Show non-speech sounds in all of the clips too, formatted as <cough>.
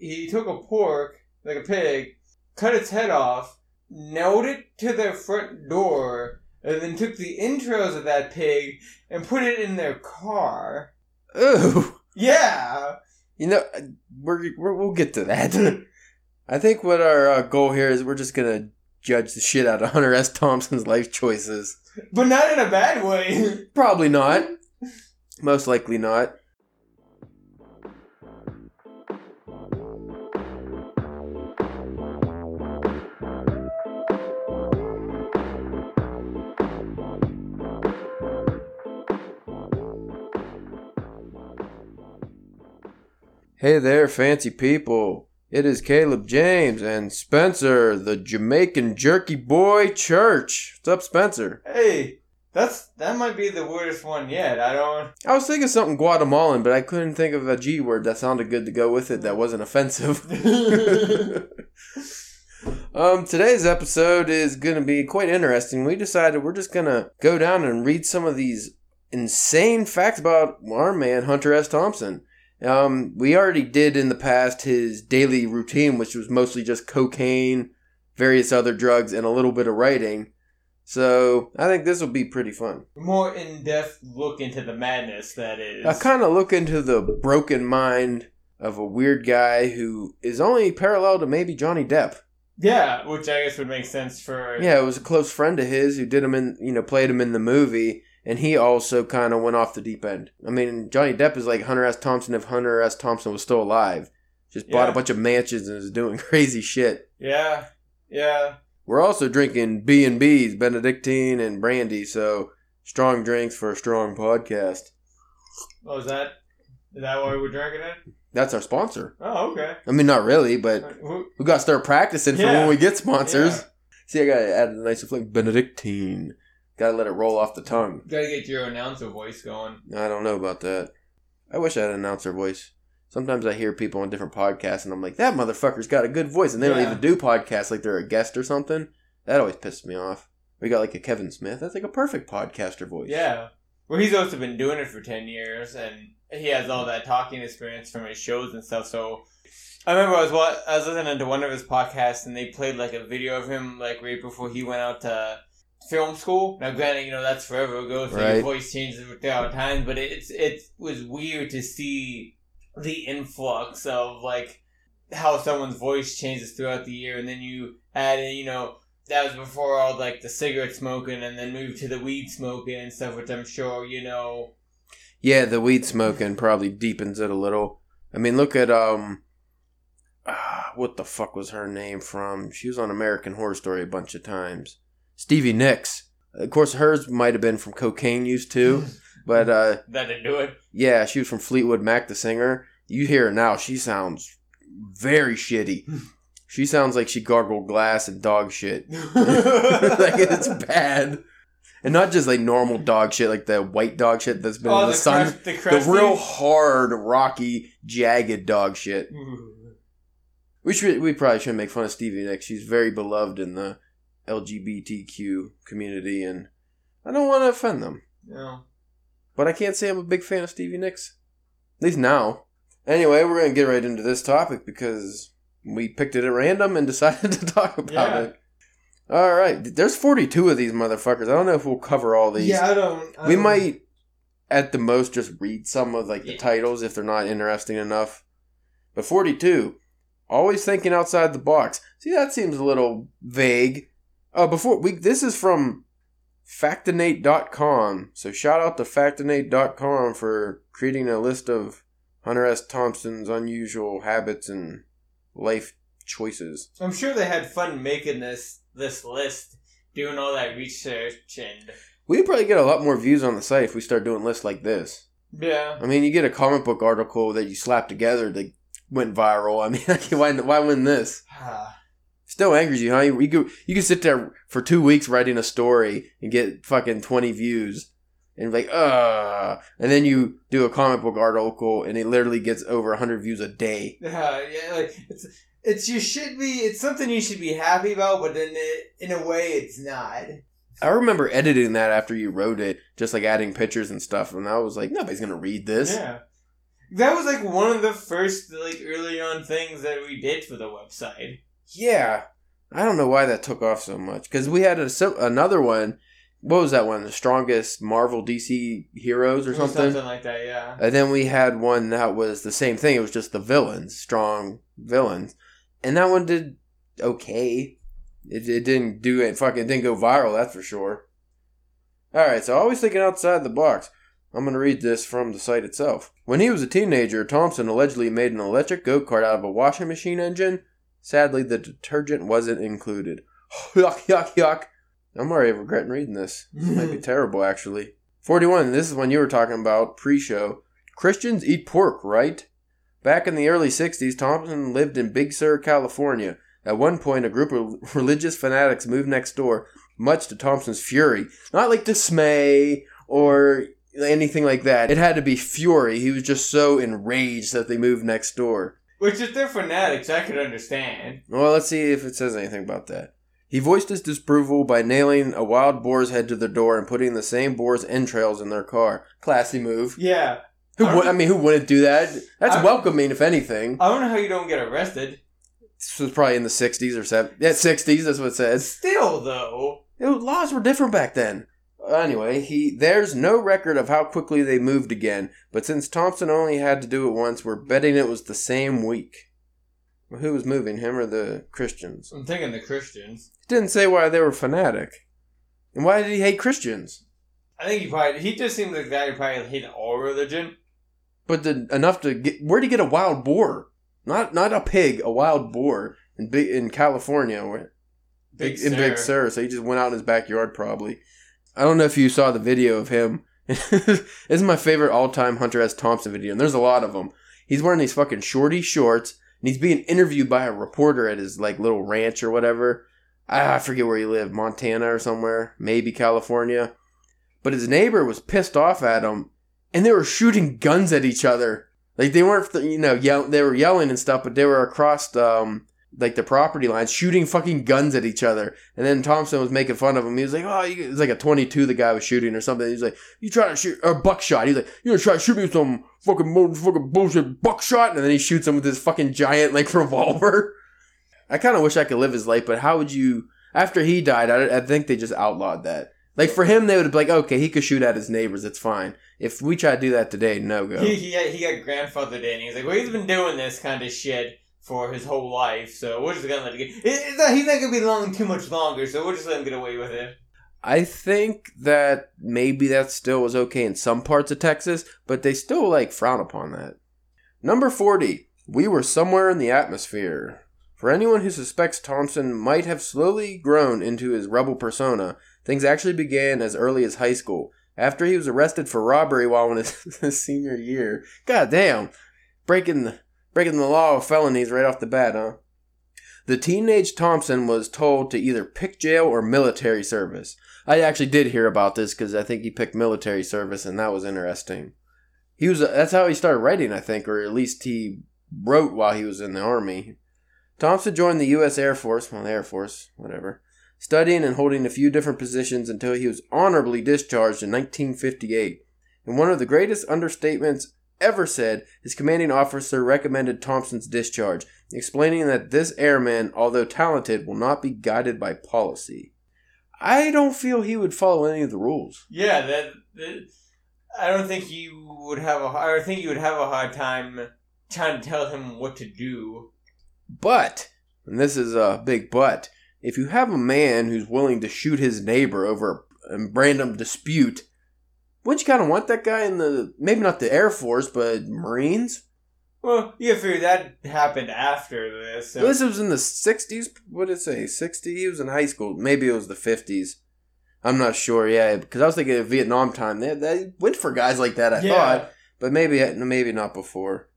he took a pork, like a pig, cut its head off, nailed it to their front door, and then took the entrails of that pig and put it in their car. Ooh. Yeah. You know, we're, we're we'll get to that. <laughs> I think what our uh, goal here is we're just gonna judge the shit out of Hunter S. Thompson's life choices. But not in a bad way. Probably not. Most likely not. Hey there, fancy people. It is Caleb James and Spencer, the Jamaican jerky boy church. What's up, Spencer? Hey, that's that might be the weirdest one yet. I don't. <laughs> I was thinking something Guatemalan, but I couldn't think of a G word that sounded good to go with it that wasn't offensive. <laughs> <laughs> um, today's episode is going to be quite interesting. We decided we're just going to go down and read some of these insane facts about our man, Hunter S. Thompson. Um, we already did in the past his daily routine, which was mostly just cocaine, various other drugs, and a little bit of writing. So I think this will be pretty fun. More in depth look into the madness that is. I kind of look into the broken mind of a weird guy who is only parallel to maybe Johnny Depp. yeah, which I guess would make sense for. Yeah, it was a close friend of his who did him in, you know, played him in the movie, and he also kind of went off the deep end. I mean, Johnny Depp is like Hunter S. Thompson if Hunter S. Thompson was still alive. Just bought Yeah. a bunch of mansions and is doing <laughs> crazy shit. Yeah. Yeah. We're also drinking B and B's, Benedictine and brandy, so strong drinks for a strong podcast. Oh, is that is that why we're drinking it? That's our sponsor. Oh, okay. I mean, not really, but uh, we got to start practicing for Yeah. when we get sponsors. Yeah. See, I got to add a nice flavor. Benedictine. Got to let it roll off the tongue. Gotta get your announcer voice going. I don't know about that. I wish I had an announcer voice. Sometimes I hear people on different podcasts and I'm like, that motherfucker's got a good voice. And they don't Yeah. even do podcasts like they're a guest or something. That always pisses me off. We got like a Kevin Smith. That's like a perfect podcaster voice. Yeah. Well, he's also been doing it for 10 years, and he has all that talking experience from his shows and stuff, so. I remember I was wa- I was listening to one of his podcasts, and they played like a video of him like right before he went out to film school. Now, granted, you know that's forever ago, so Right. his voice changes throughout time. But it's it was weird to see the influx of like how someone's voice changes throughout the year, and then you add in, you know, that was before all like the cigarette smoking, and then moved to the weed smoking and stuff, which I'm sure you know. Yeah, the weed smoking probably deepens it a little. I mean, look at um, ah, <sighs> what the fuck was her name from? She was on American Horror Story a bunch of times. Stevie Nicks. Of course, hers might have been from cocaine use too, <laughs> but uh, That didn't do it. yeah, she was from Fleetwood Mac, the singer. You hear her now; she sounds very shitty. <laughs> She sounds like she gargled glass and dog shit. <laughs> like it's bad, and not just like normal dog shit, like the white dog shit that's been oh, in the, the sun. crust, the, The real hard, rocky, jagged dog shit. We should we probably shouldn't make fun of Stevie Nicks. She's very beloved in the LGBTQ community, and I don't want to offend them. But I can't say I'm a big fan of Stevie Nicks. At least now. Anyway, we're gonna get right into this topic because we picked it at random and <laughs> decided to talk about Yeah. it. All right, there's 42 of these motherfuckers. I don't know if we'll cover all these. Yeah, I don't. I we don't- might, at the most, just read some of like the Yeah. titles if they're not interesting enough. But 42, always thinking outside the box. See, that seems a little vague. Oh, before we, this is from Factinate.com. So shout out to Factinate.com for creating a list of Hunter S. Thompson's unusual habits and life choices. I'm sure they had fun making this this list, doing all that research and. We'd probably get a lot more views on the site if we start doing lists like this. Yeah. I mean, you get a comic book article that you slap together that went viral. I mean, <laughs> why why win this? <sighs> Ah. Still angers you, huh? You, you could you could sit there for two weeks writing a story and get fucking twenty views, and be like, uh, and then you do a comic book article and it literally gets over hundred views a day. <laughs> Yeah, yeah, like it's it's you should be it's something you should be happy about, but then it, in a way it's not. I remember editing that after you wrote it, just like adding pictures and stuff, and I was like, nobody's gonna read this. Yeah, That was like one of the first like early on things that we did for the website. Yeah, I don't know why that took off so much because we had a, another one. What was that one? The strongest Marvel DC heroes or something. Something like that, yeah. And then we had one that was the same thing. It was just the villains, strong villains, and that one did okay. It, it didn't do it. Fucking didn't go viral. That's for sure. All right, so always thinking outside the box. I'm going to read this from the site itself. When he was a teenager, Thompson allegedly made an electric go kart out of a washing machine engine. Sadly, the detergent wasn't included. <laughs> yuck, yuck, yuck. I'm already regretting reading this. This might be <laughs> terrible, actually. 41. This is when you were talking about pre show. Christians eat pork, right? Back in the early 60s, Thompson lived in Big Sur, California. At one point, a group of <laughs> religious fanatics moved next door, much to Thompson's fury. Not like dismay or anything like that. It had to be fury. He was just so enraged that they moved next door. Which, if they're fanatics, I could understand. Well, let's see if it says anything about that. He voiced his disapproval by nailing a wild boar's head to the door and putting the same boar's entrails in their car. Classy move. Yeah. Who I would, I mean, who wouldn't do that? That's I- welcoming, if anything. I don't know how you don't get arrested. This was probably in the 60s or 70s. Yeah, 60s, that's what it says. Still, though. It laws were different back then. Anyway, he there's no record of how quickly they moved again, but since Thompson only had to do it once, we're betting it was the same week. Well, who was moving, him or the Christians? I'm thinking the Christians. It didn't say why they were fanatic. And why did he hate Christians? I think he probably, he just seems like guy who probably hated all religion. But the, enough to get where'd he get a wild boar? Not not a pig, a wild boar in big in California, where Big in Big. Sur. So he just went out in his backyard, probably. I don't know if you saw the video of him. <laughs> this is my favorite all-time Hunter S. Thompson video, and there's a lot of them. He's wearing these fucking shorty shorts, and he's being interviewed by a reporter at his like little ranch or whatever. I forget where he lived, Montana or somewhere, maybe California. But his neighbor was pissed off at him, and they were shooting guns at each other. Like they weren't, you know, yell- they were yelling and stuff, but they were across um like the property lines, shooting fucking guns at each other. And then Thompson was making fun of him. He was like, "Oh, you, it was like a 22 the guy was shooting or something." He's like, "You trying to shoot or buckshot?" He's like, "You gonna try to shoot me with some fucking motherfucking bullshit buckshot?" And then he shoots him with this fucking giant like <laughs> revolver. I kind of wish I could live his life, but how would you? After he died, I, I think they just outlawed that. Like for him, they would be like, "Okay, he could shoot at his neighbors. It's fine." If we try to do that today, no go. He, he, got, he got grandfathered in. He's like, well, he's been doing this kind of shit for his whole life, so we're just gonna let it get. It, he's not gonna be long too much longer, so we'll just let him get away with it. I think that maybe that still was okay in some parts of Texas, but they still like frown upon that. Number 40. We were somewhere in the atmosphere. For anyone who suspects Thompson might have slowly grown into his rebel persona, things actually began as early as high school. After he was arrested for robbery while in his, his <laughs> senior year. God damn. Breaking the, breaking the law of felonies right off the bat, huh? The teenage Thompson was told to either pick jail or military service. I actually did hear about this because I think he picked military service, and that was interesting. He was that's how he started writing, I think, or at least he wrote while he was in the army. Thompson joined the U.S. Air Force, well, Air Force, whatever, studying and holding a few different positions until he was honorably discharged in 1958. In one of the greatest understatements ever said, his commanding officer recommended Thompson's discharge, explaining that this airman, although talented, will not be guided by policy. I don't feel he would follow any of the rules. Yeah, that, that I don't think you would have a. I think you would have a hard time trying to tell him what to do. But, and this is a big but, if you have a man who's willing to shoot his neighbor over a random dispute, wouldn't you kind of want that guy in the, maybe not the Air Force, but Marines? Well, you figure that happened after this. So. This was in the 60s? What did it say? 60? He was in high school. Maybe it was the 50s. I'm not sure, yeah, because I was thinking of Vietnam time. They, they went for guys like that, I yeah. thought. but maybe maybe not before.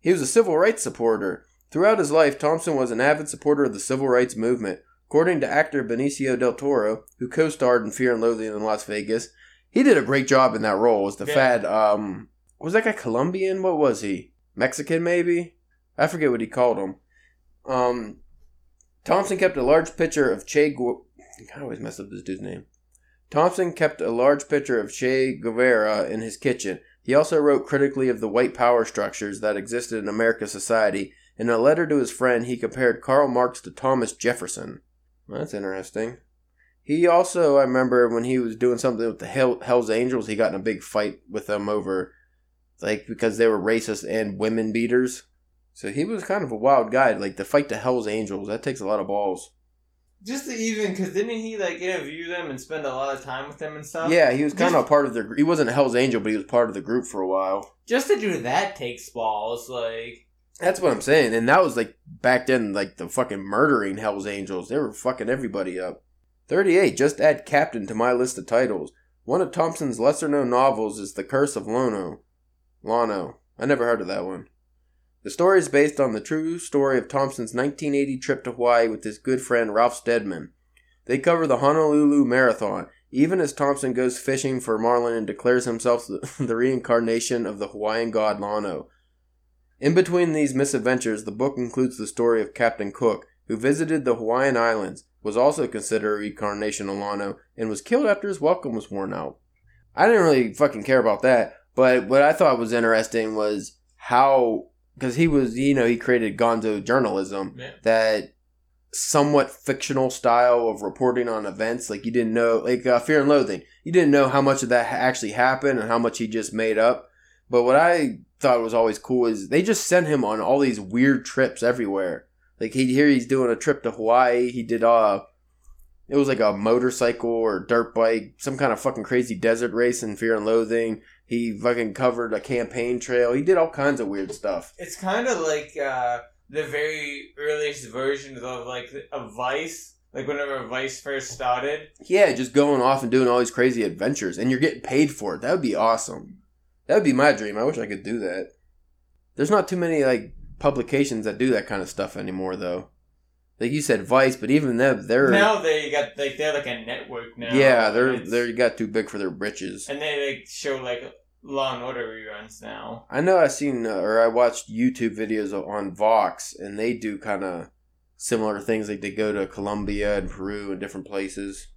He was a civil rights supporter. Throughout his life, Thompson was an avid supporter of the civil rights movement. According to actor Benicio del Toro, who co-starred in Fear and Loathing in Las Vegas, he did a great job in that role as the Yeah. fat um was that guy Colombian? What was he? Mexican maybe? I forget what he called him. Um Thompson kept a large picture of Che Gu- I always mess up this dude's name. Thompson kept a large picture of Che Guevara in his kitchen, He also wrote critically of the white power structures that existed in America's society. In a letter to his friend, he compared Karl Marx to Thomas Jefferson. Well, that's interesting. He also, I remember when he was doing something with the Hell, Hell's Angels, he got in a big fight with them over, like, because they were racist and women beaters. So he was kind of a wild guy. Like, to fight the Hell's Angels, that takes a lot of balls. Just to even, because didn't he like interview them and spend a lot of time with them and stuff? Yeah, he was kind of a part of the. He wasn't a Hell's Angel, but he was part of the group for a while. Just to do that takes balls. Like, That's what I'm saying, and that was like back then, like the fucking murdering Hell's Angels. They were fucking everybody up. Thirty-eight. Just add Captain to my list of titles. One of Thompson's lesser-known novels is *The Curse of Lono*. Lono. I never heard of that one. The story is based on the true story of Thompson's 1980 trip to Hawaii with his good friend Ralph Steadman. They cover the Honolulu Marathon, even as Thompson goes fishing for marlin and declares himself the <laughs> reincarnation of the Hawaiian god Lono. In between these misadventures, the book includes the story of Captain Cook, who visited the Hawaiian Islands, was also considered a reincarnation of Lono, and was killed after his welcome was worn out. I didn't really fucking care about that, but what I thought was interesting was how, because he was, you know, he created gonzo journalism, yeah. that somewhat fictional style of reporting on events. Like you didn't know, like uh, Fear and Loathing, you didn't know how much of that actually happened and how much he just made up. But what I thought was always cool is they just sent him on all these weird trips everywhere. Like he here he's doing a trip to Hawaii. He did uh it was like a motorcycle or dirt bike, some kind of fucking crazy desert race in Fear and Loathing. He fucking covered a campaign trail. He did all kinds of weird stuff. It's kind of like uh, the very earliest versions of like a Vice. Like whenever Vice first started. Yeah, just going off and doing all these crazy adventures, and you're getting paid for it. That would be awesome. That would be my dream. I wish I could do that. There's not too many like publications that do that kind of stuff anymore, though. Like you said, Vice, but even them, they're Now they got like they're like a network now. yeah, they're they got too big for their britches. and they like show like Law and Order reruns now. I know I seen uh, or I watched YouTube videos on Vox, and they do kind of similar things. Like they go to Colombia and Peru and different places.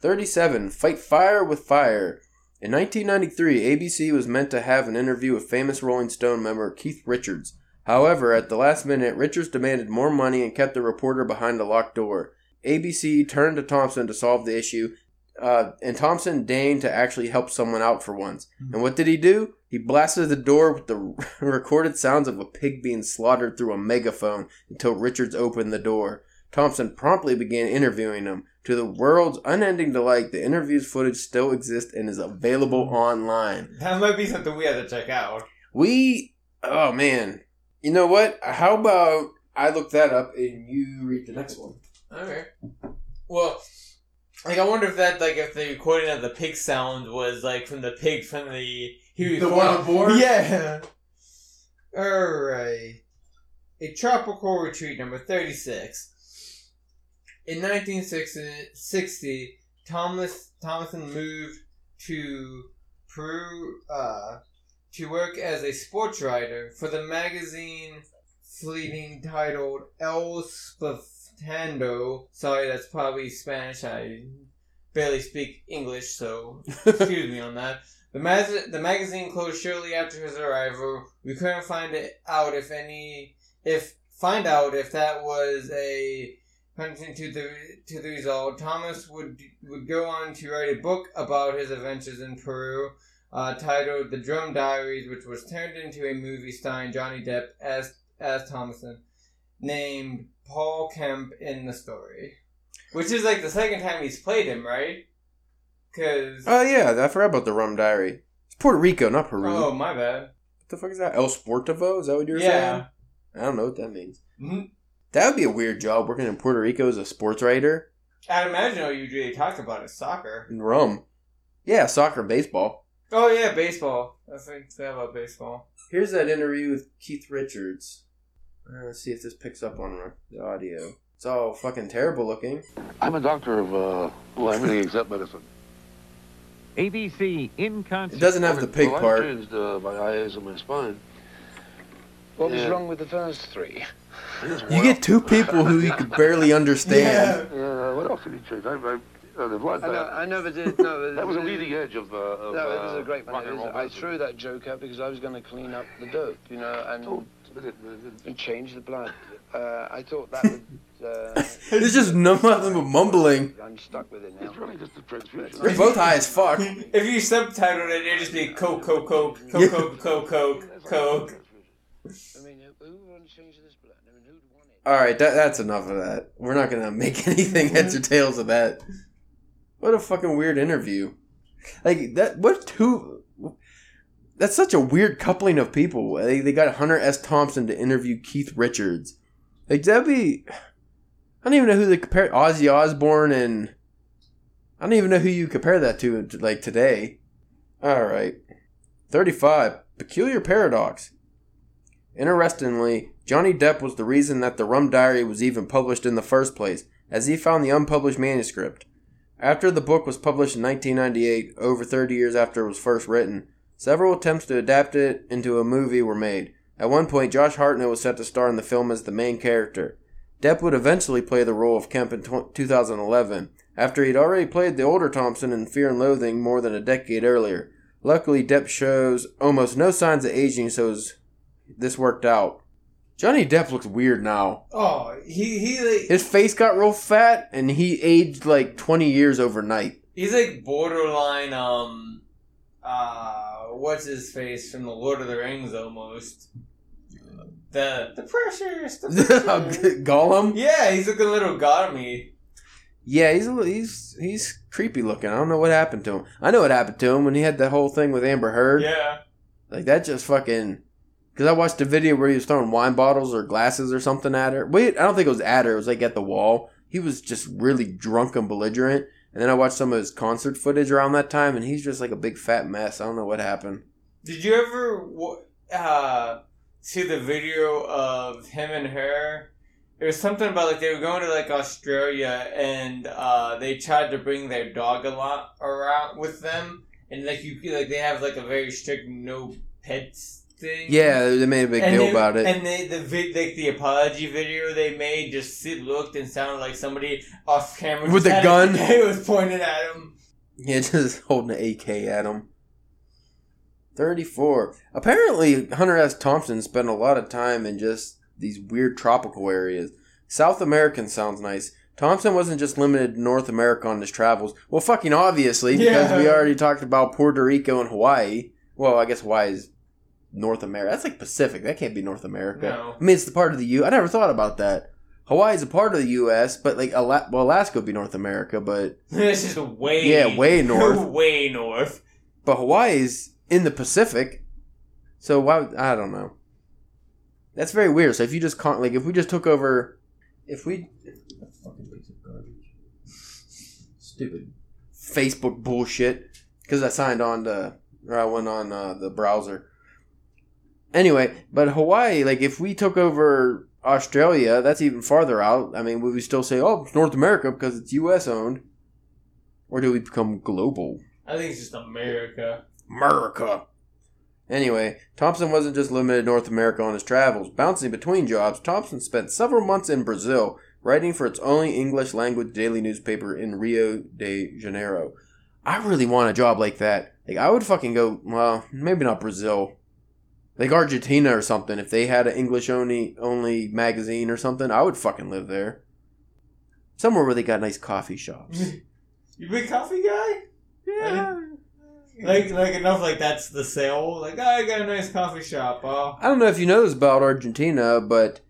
Thirty-seven. Fight fire with fire. In 1993, ABC was meant to have an interview with famous Rolling Stone member Keith Richards. However, at the last minute, Richards demanded more money and kept the reporter behind a locked door. ABC turned to Thompson to solve the issue, uh, and Thompson deigned to actually help someone out for once. And what did he do? He blasted the door with the <laughs> recorded sounds of a pig being slaughtered through a megaphone until Richards opened the door. Thompson promptly began interviewing him. To the world's unending delight, the interview's footage still exists and is available online. That might be something we have to check out. We, oh man, you know what? How about I look that up and you read the next one? Okay. Well, like I wonder if that like if the recording of the pig sound was like from the pig from the he The one on board? <laughs> Yeah. All right. A tropical retreat number thirty six. In 1960, Thomas Thomason moved to Peru uh, to work as a sports writer for the magazine fleeting titled El Spafando. Sorry, that's probably Spanish. I barely speak English, so <laughs> excuse me on that. The, mag- the magazine closed shortly after his arrival. We couldn't find it out if any if find out if that was a punching to the to the result. Thomas would would go on to write a book about his adventures in Peru, uh, titled "The Drum Diaries," which was turned into a movie starring Johnny Depp as as Thomason, named Paul Kemp in the story, which is like the second time he's played him, right? Because Oh yeah, I forgot about the Rum Diary. It's Puerto Rico, not Peru. oh my bad, What the fuck is that? El Sportivo? Is that what you were saying? yeah. I don't know what that means. Mhm. That would be a weird job working in Puerto Rico as a sports writer I'd imagine all you'd really talk about is soccer. in rum. Yeah, soccer and baseball. Oh yeah, baseball. I think that about baseball. Here's that interview with Keith Richards. Uh, let's see if this picks up on the audio. It's all fucking terrible looking. I'm a doctor of, uh, well, everything except medicine. ABC in concert. It doesn't have the pig well, part. I changed uh, my eyes and my spine. What was wrong with the first three? You wore get two people who you could barely <laughs> understand. Yeah, what else did he change? I, I, Uh, the blood I, know. I never did. No, <laughs> That was a leading edge of. Uh, of No, it uh, was a great rock one. and It is. roll I threw that joke out because I was going to clean up the dope, you know, and, Oh, it did, it did. and change the blood. Uh, I thought that would. Uh, <laughs> It's just no nothing but mumbling. I'm stuck with it now. It's really just a transfusion. They're both high as fuck. If you subtitled it, it'd just be Coke, Coke, Coke, Yeah. Coke, Coke, Coke, Coke, Coke. I mean, who, who would want to change this blood? I mean, who'd want it? All right, that, that's enough of that. We're not gonna make <laughs> anything heads or tails of that. What a fucking weird interview. Like that. What two? That's such a weird coupling of people. They, they got Hunter S. Thompson to interview Keith Richards. Like that'd be. I don't even know who they compare Ozzy Osbourne and. I don't even know who you compare that to, like today. All right, thirty-five. Peculiar paradox. Interestingly, Johnny Depp was the reason that the Rum Diary was even published in the first place, as he found the unpublished manuscript. After the book was published in 1998, over 30 years after it was first written, several attempts to adapt it into a movie were made. At one point, Josh Hartnett was set to star in the film as the main character. Depp would eventually play the role of Kemp in tw- 2011, after he'd already played the older Thompson in Fear and Loathing more than a decade earlier. Luckily, Depp shows almost no signs of aging, so this worked out. Johnny Depp looks weird now. Oh, he he like His face got real fat, and he aged like twenty years overnight. he's like borderline um uh what's his face from the Lord of the Rings almost. The the pressures. The <laughs> pressures. Gollum. yeah, he's looking a little godmy. Yeah, he's a li- he's he's creepy looking. I don't know what happened to him. I know what happened to him when he had that whole thing with Amber Heard. Yeah. Like that just fucking. Because I watched a video where he was throwing wine bottles or glasses or something at her. Wait, I don't think it was at her. It was like at the wall. He was just really drunk and belligerent. And then I watched some of his concert footage around that time, and he's just like a big fat mess. I don't know what happened. Did you ever uh, see the video of him and her? It was something about like they were going to like Australia and uh, they tried to bring their dog a lot around with them, and like you like they have like a very strict no pets thing. Yeah, they made a big and deal they- about it. And they, the vid, like the apology video they made, just looked and sounded like somebody off camera With a gun? <laughs> It was pointed at him. Yeah, <laughs> just holding an AK at him. 34. Apparently, Hunter S. Thompson spent a lot of time in just these weird tropical areas. South American sounds nice. Thompson wasn't just limited to North America on his travels. Well, fucking obviously, because Yeah. we already talked about Puerto Rico and Hawaii. Well, I guess Hawaii is North America. That's like Pacific. That can't be North America. No. I mean, it's the part of the U. I never thought about that. Hawaii's a part of the U.S., but like, Ala- well, Alaska would be North America, but <laughs> This is way Yeah, way <laughs> north. way north. But Hawaii's in the Pacific, so why? would- I don't know. That's very weird. So if you just con- like if we just took over, if we fucking piece of garbage, stupid Facebook bullshit. Because I signed on to or I went on uh, the browser. Anyway, but Hawaii, like if we took over Australia, that's even farther out. I mean, would we still say, "Oh, it's North America" because it's U.S. owned, or do we become global? I think it's just America. America. Anyway, Thompson wasn't just limited to North America on his travels. Bouncing between jobs, Thompson spent several months in Brazil, writing for its only English language daily newspaper in Rio de Janeiro. I really want a job like that. Like, I would fucking go, well, maybe not Brazil. Like Argentina or something. If they had an English only only magazine or something, I would fucking live there. Somewhere where they got nice coffee shops. <laughs> You big coffee guy? Yeah. Like like enough like that's the sale. Like oh, I got a nice coffee shop. Oh, I don't know if you know this about Argentina, but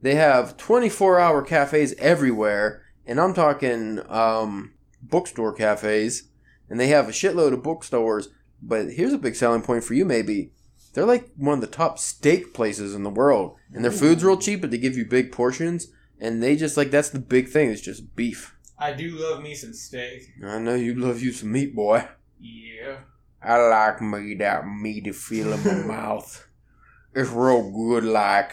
they have 24 hour cafes everywhere. And I'm talking um, bookstore cafes. And they have a shitload of bookstores. But here's a big selling point for you, maybe. They're like one of the top steak places in the world. And their food's real cheap, but they give you big portions. And they just like, that's the big thing. It's just beef. I do love me some steak. I know you love you some meat, boy. Yeah. I like me that meaty feel in my <laughs> mouth. It's real good like.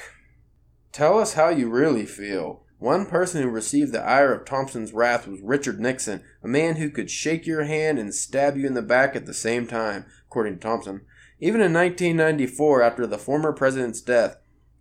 Tell us how you really feel. One person who received the ire of Thompson's wrath was Richard Nixon, a man who could shake your hand and stab you in the back at the same time, according to Thompson. Even in 1994, after the former president's death,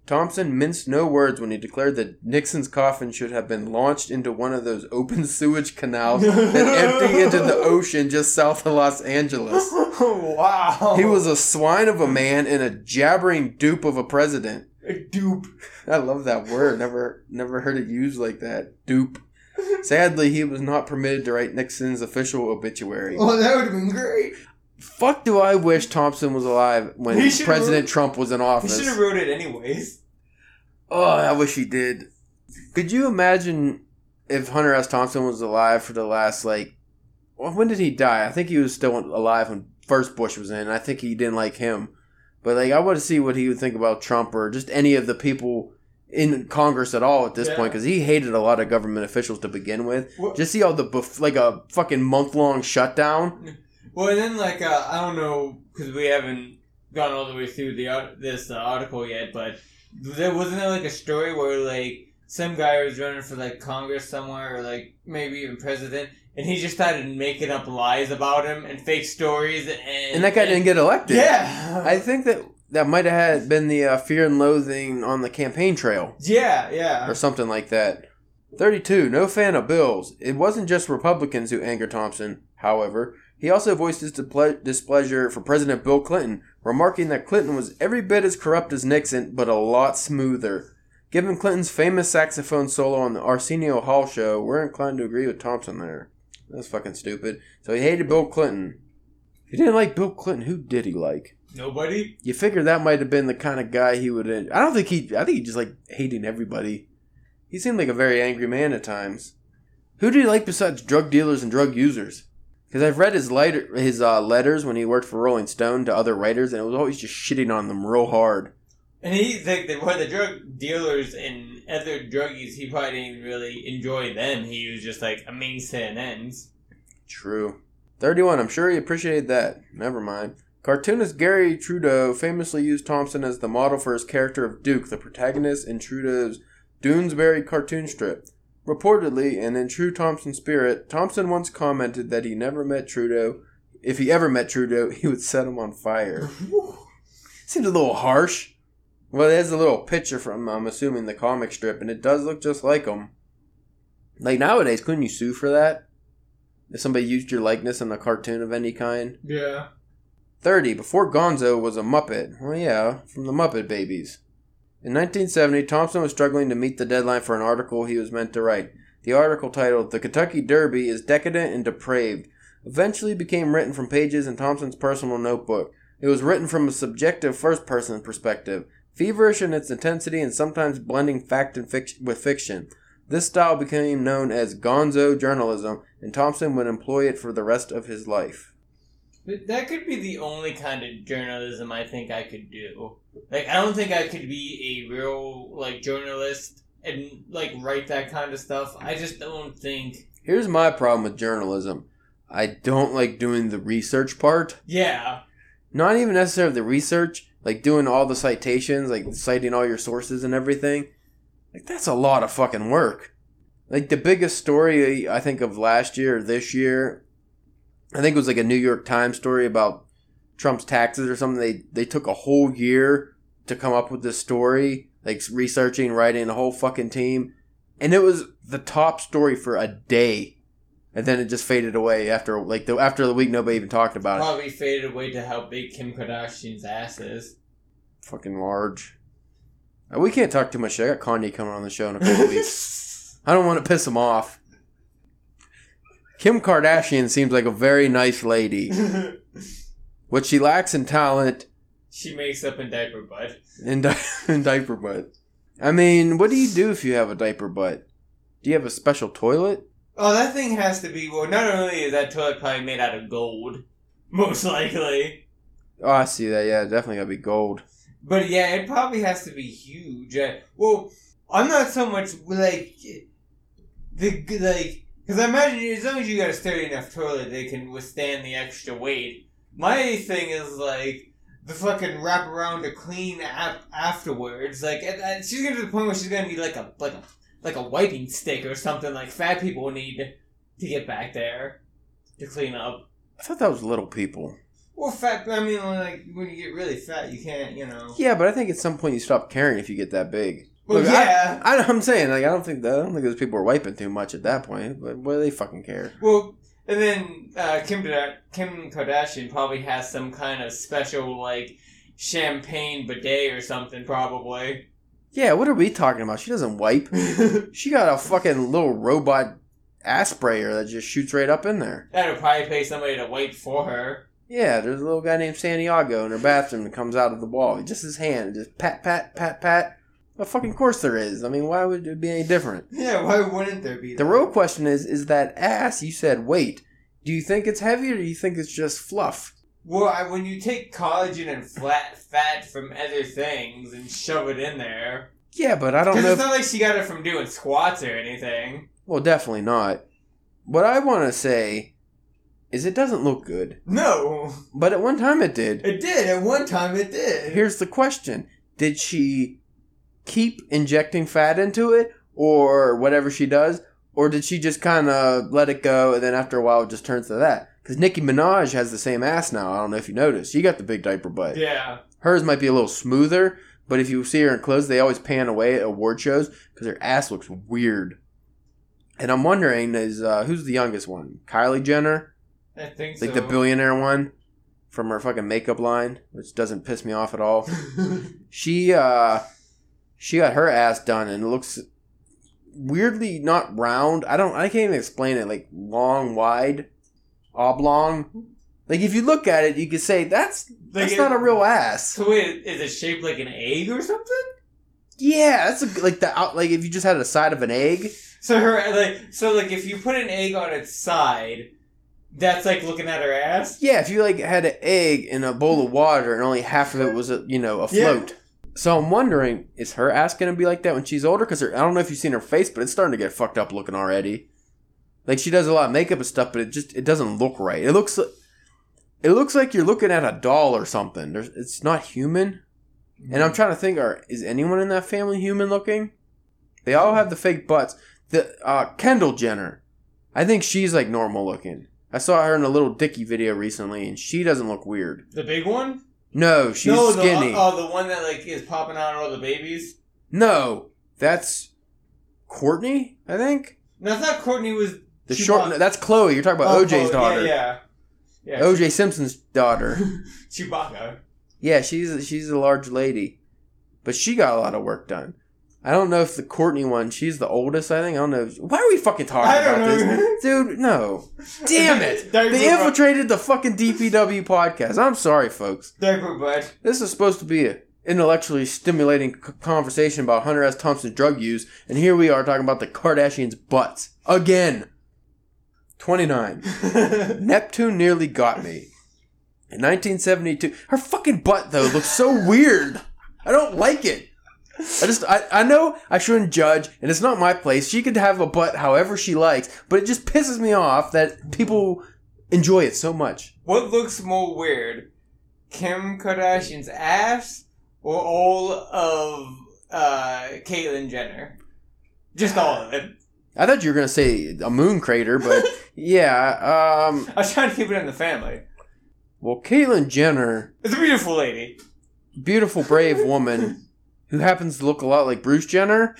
Thompson minced no words when he declared that Nixon's coffin should have been launched into one of those open <laughs> sewage canals and empty into the <laughs> ocean just south of Los Angeles. wow. He was a swine of a man and a jabbering dupe of a president. a dupe. I love that word. Never never heard it used like that. Dupe. Sadly, he was not permitted to write Nixon's official obituary. Oh, that would have been great. Fuck do I wish Thompson was alive when He should've President wrote- Trump was in office. He office. should have wrote it anyways. Oh, I wish he did. Could you imagine if Hunter S. Thompson was alive for the last like well, when did he die? I think he was still alive when first Bush was in. I think he didn't like him. But like I want to see what he would think about Trump or just any of the people in Congress at all at this Yeah. point because he hated a lot of government officials to begin with. Well- Just see all the buff- like a fucking month long shutdown. Well, and then like uh, I don't know because we haven't gone all the way through the this uh, article yet, but there wasn't there like a story where like some guy was running for like Congress somewhere or like maybe even president, and he just started making up lies about him and fake stories, and And that guy didn't get elected. Yeah, I think that that might have had been the uh, fear and loathing on the campaign trail. yeah, yeah. or something like that. 32. No fan of Bills. It wasn't just Republicans who angered Thompson, however. He also voiced his disple- displeasure for President Bill Clinton, remarking that Clinton was every bit as corrupt as Nixon, but a lot smoother. Given Clinton's famous saxophone solo on the Arsenio Hall show, we're inclined to agree with Thompson there. That's fucking stupid. So he hated Bill Clinton. He didn't like Bill Clinton, who did he like? Nobody. You figure that might have been the kind of guy he would. I don't think he. I think he just like hating everybody. He seemed like a very angry man at times. Who did he like besides drug dealers and drug users? Because I've read his letter, his uh, letters when he worked for Rolling Stone to other writers, and it was always just shitting on them real hard. And he like the what the drug dealers and other druggies, he probably didn't really enjoy them. He was just like a means to an ends. True. Thirty-one. I'm sure he appreciated that. Never mind. Cartoonist Garry Trudeau famously used Thompson as the model for his character of Duke, the protagonist in Trudeau's Doonesbury cartoon strip. Reportedly, and in true Thompson spirit, Thompson once commented that he never met Trudeau. If he ever met Trudeau, <laughs> he would set him on fire. <laughs> Seems a little harsh. Well, there's a little picture from, I'm assuming, the comic strip, and it does look just like him. Like nowadays, couldn't you sue for that? If somebody used your likeness in a cartoon of any kind? Yeah. 30. Before Gonzo was a Muppet. Well, yeah, from the Muppet Babies. In 1970, Thompson was struggling to meet the deadline for an article he was meant to write. The article titled The Kentucky Derby is Decadent and Depraved eventually became written from pages in Thompson's personal notebook. It was written from a subjective first person perspective, feverish in its intensity and sometimes blending fact and fic- with fiction. This style became known as gonzo journalism, and Thompson would employ it for the rest of his life. That could be the only kind of journalism I think I could do. Like, I don't think I could be a real, like, journalist and, like, write that kind of stuff. I just don't think. Here's my problem with journalism. I don't like doing the research part. Yeah. Not even necessarily the research, like doing all the citations, like citing all your sources and everything. Like that's a lot of fucking work. Like the biggest story I think of last year or this year, I think it was like a New York Times story about Trump's taxes or something. They they took a whole year to come up with this story, like researching, writing a whole fucking team, and it was the top story for a day. And then it just faded away after like the after the week nobody even talked about it. Probably faded away to how big Kim Kardashian's ass is. fucking large. Uh, We can't talk too much. shit. I got Kanye coming on the show in a couple weeks. <laughs> I don't want to piss him off. Kim Kardashian seems like a very nice lady. <laughs> What she lacks in talent she makes up in diaper butt. and, di- <laughs> and diaper butt. I mean, what do you do if you have a diaper butt? Do you have a special toilet? Oh, that thing has to be. Well, not only is that toilet probably made out of gold, <laughs> most likely, Oh, I see that. Yeah, definitely gotta be gold. but yeah, it probably has to be huge. Uh, well, I'm not so much like the like because I imagine as long as you got a sturdy enough toilet, they can withstand the extra weight. My thing is like the fucking wrap around to clean ap- afterwards. Like, and, and she's gonna to the point where she's gonna need like a like a like a wiping stick or something like fat people need to get back there to clean up. I thought that was little people. Well, fat. I mean, like when you get really fat, you can't. You know. Yeah, but I think at some point you stop caring if you get that big. Well, Look, I- yeah. I, I'm saying like I don't think that, I don't think those people are wiping too much at that point. But what do they fucking care? Well, and then uh, Kim Kim Kardashian probably has some kind of special like champagne bidet or something, probably. Yeah, what are we talking about? She doesn't wipe. <laughs> She got a fucking little robot ass sprayer that just shoots right up in there. That'll probably pay somebody to wipe for her. Yeah, there's a little guy named Santiago in her bathroom that comes out of the wall. Just his hand, just pat, pat, pat, pat. Of fucking course there is. I mean, why would it be any different? Yeah, why wouldn't there be? The real question is, is that ass? You said weight. Do you think it's heavy or do you think it's just fluff? Well, I, when you take collagen and flat fat from other things and shove it in there, Yeah, but I don't because know. it's If, not like she got it from doing squats or anything. well, definitely not. What I want to say is it doesn't look good. No, But at one time it did. it did. At one time, it did. Here's the question Did she keep injecting fat into it or whatever she does? Or did she just kind of let it go and then after a while it just turns to that? Because Nicki Minaj has the same ass now. I don't know if you noticed. She got the big diaper butt. Yeah. Hers might be a little smoother, but if you see her in clothes, they always pan away at award shows because her ass looks weird. And I'm wondering, is uh, who's the youngest one? Kylie Jenner, I think so. like so. the billionaire one from her fucking makeup line, which doesn't piss me off at all. <laughs> She uh, she got her ass done, and it looks weirdly not round. I don't, I can't even explain it. Like long, wide, oblong. Like if you look at it, you could say that's Like that's it- not a real ass. So wait, is it shaped like an egg or something? Yeah, that's a, like the out. Like if you just had a side of an egg. So her like so like if you put an egg on its side, that's like looking at her ass. Yeah, if you like had an egg in a bowl of water and only half of it was a, you know afloat. So I'm wondering, is her ass gonna be like that when she's older? Because I don't know if you've seen her face, but it's starting to get fucked up looking already. Like she does a lot of makeup and stuff, but it just it doesn't look right. It looks it looks like you're looking at a doll or something. There's, it's not human. And I'm trying to think, are is anyone in that family human looking? They all have the fake butts. The uh, Kendall Jenner, I think she's like normal looking. I saw her in a Lil Dicky video recently, and she doesn't look weird. The big one? No, she's no, skinny. The, oh, the one that like is popping out all the babies. no, that's Kourtney. I think No, I thought Kourtney was the short. That's Khloé. You're talking about Oh, OJ's daughter. Yeah, yeah. yeah. OJ Simpson's daughter. <laughs> Chewbacca. Yeah, she's she's a large lady, but she got a lot of work done. I don't know if the Kourtney one, she's the oldest. I think I don't know. Why are we fucking talking I don't about know. this, <laughs> dude? No, damn it! They infiltrated the fucking DPW podcast. I'm sorry, folks. This is supposed to be an intellectually stimulating c- conversation about Hunter S. Thompson's drug use, and here we are talking about the Kardashians' butts again. Twenty nine. <laughs> Neptune nearly got me. In 1972, her fucking butt though looks so weird. I don't like it. I just, I, I know I shouldn't judge, and it's not my place. She could have a butt however she likes, but it just pisses me off that people enjoy it so much. what looks more weird, Kim Kardashian's ass or all of uh, Caitlyn Jenner? Just all of it. I thought you were gonna say a moon crater, but <laughs> yeah. Um. I was trying to keep it in the family. Well, Caitlyn Jenner, It's a beautiful lady. beautiful, brave woman who happens to look a lot like Bruce Jenner,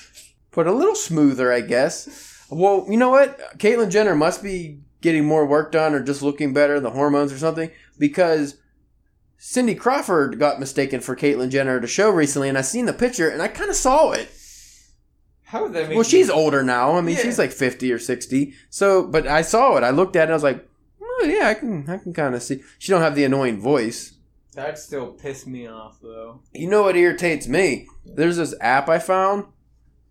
but a little smoother, I guess. Well, you know what? Caitlyn Jenner must be getting more work done or just looking better, the hormones or something, because Cindy Crawford got mistaken for Caitlyn Jenner at a show recently, and I seen the picture and I kind of saw it. How would that make Well, she's older now. I mean, Yeah. she's like fifty or sixty. So, but I saw it. I looked at it. and I was like, oh, yeah, I can, I can kind of see. She don't have the annoying voice. That still pissed me off though. You know what irritates me? There's this app I found.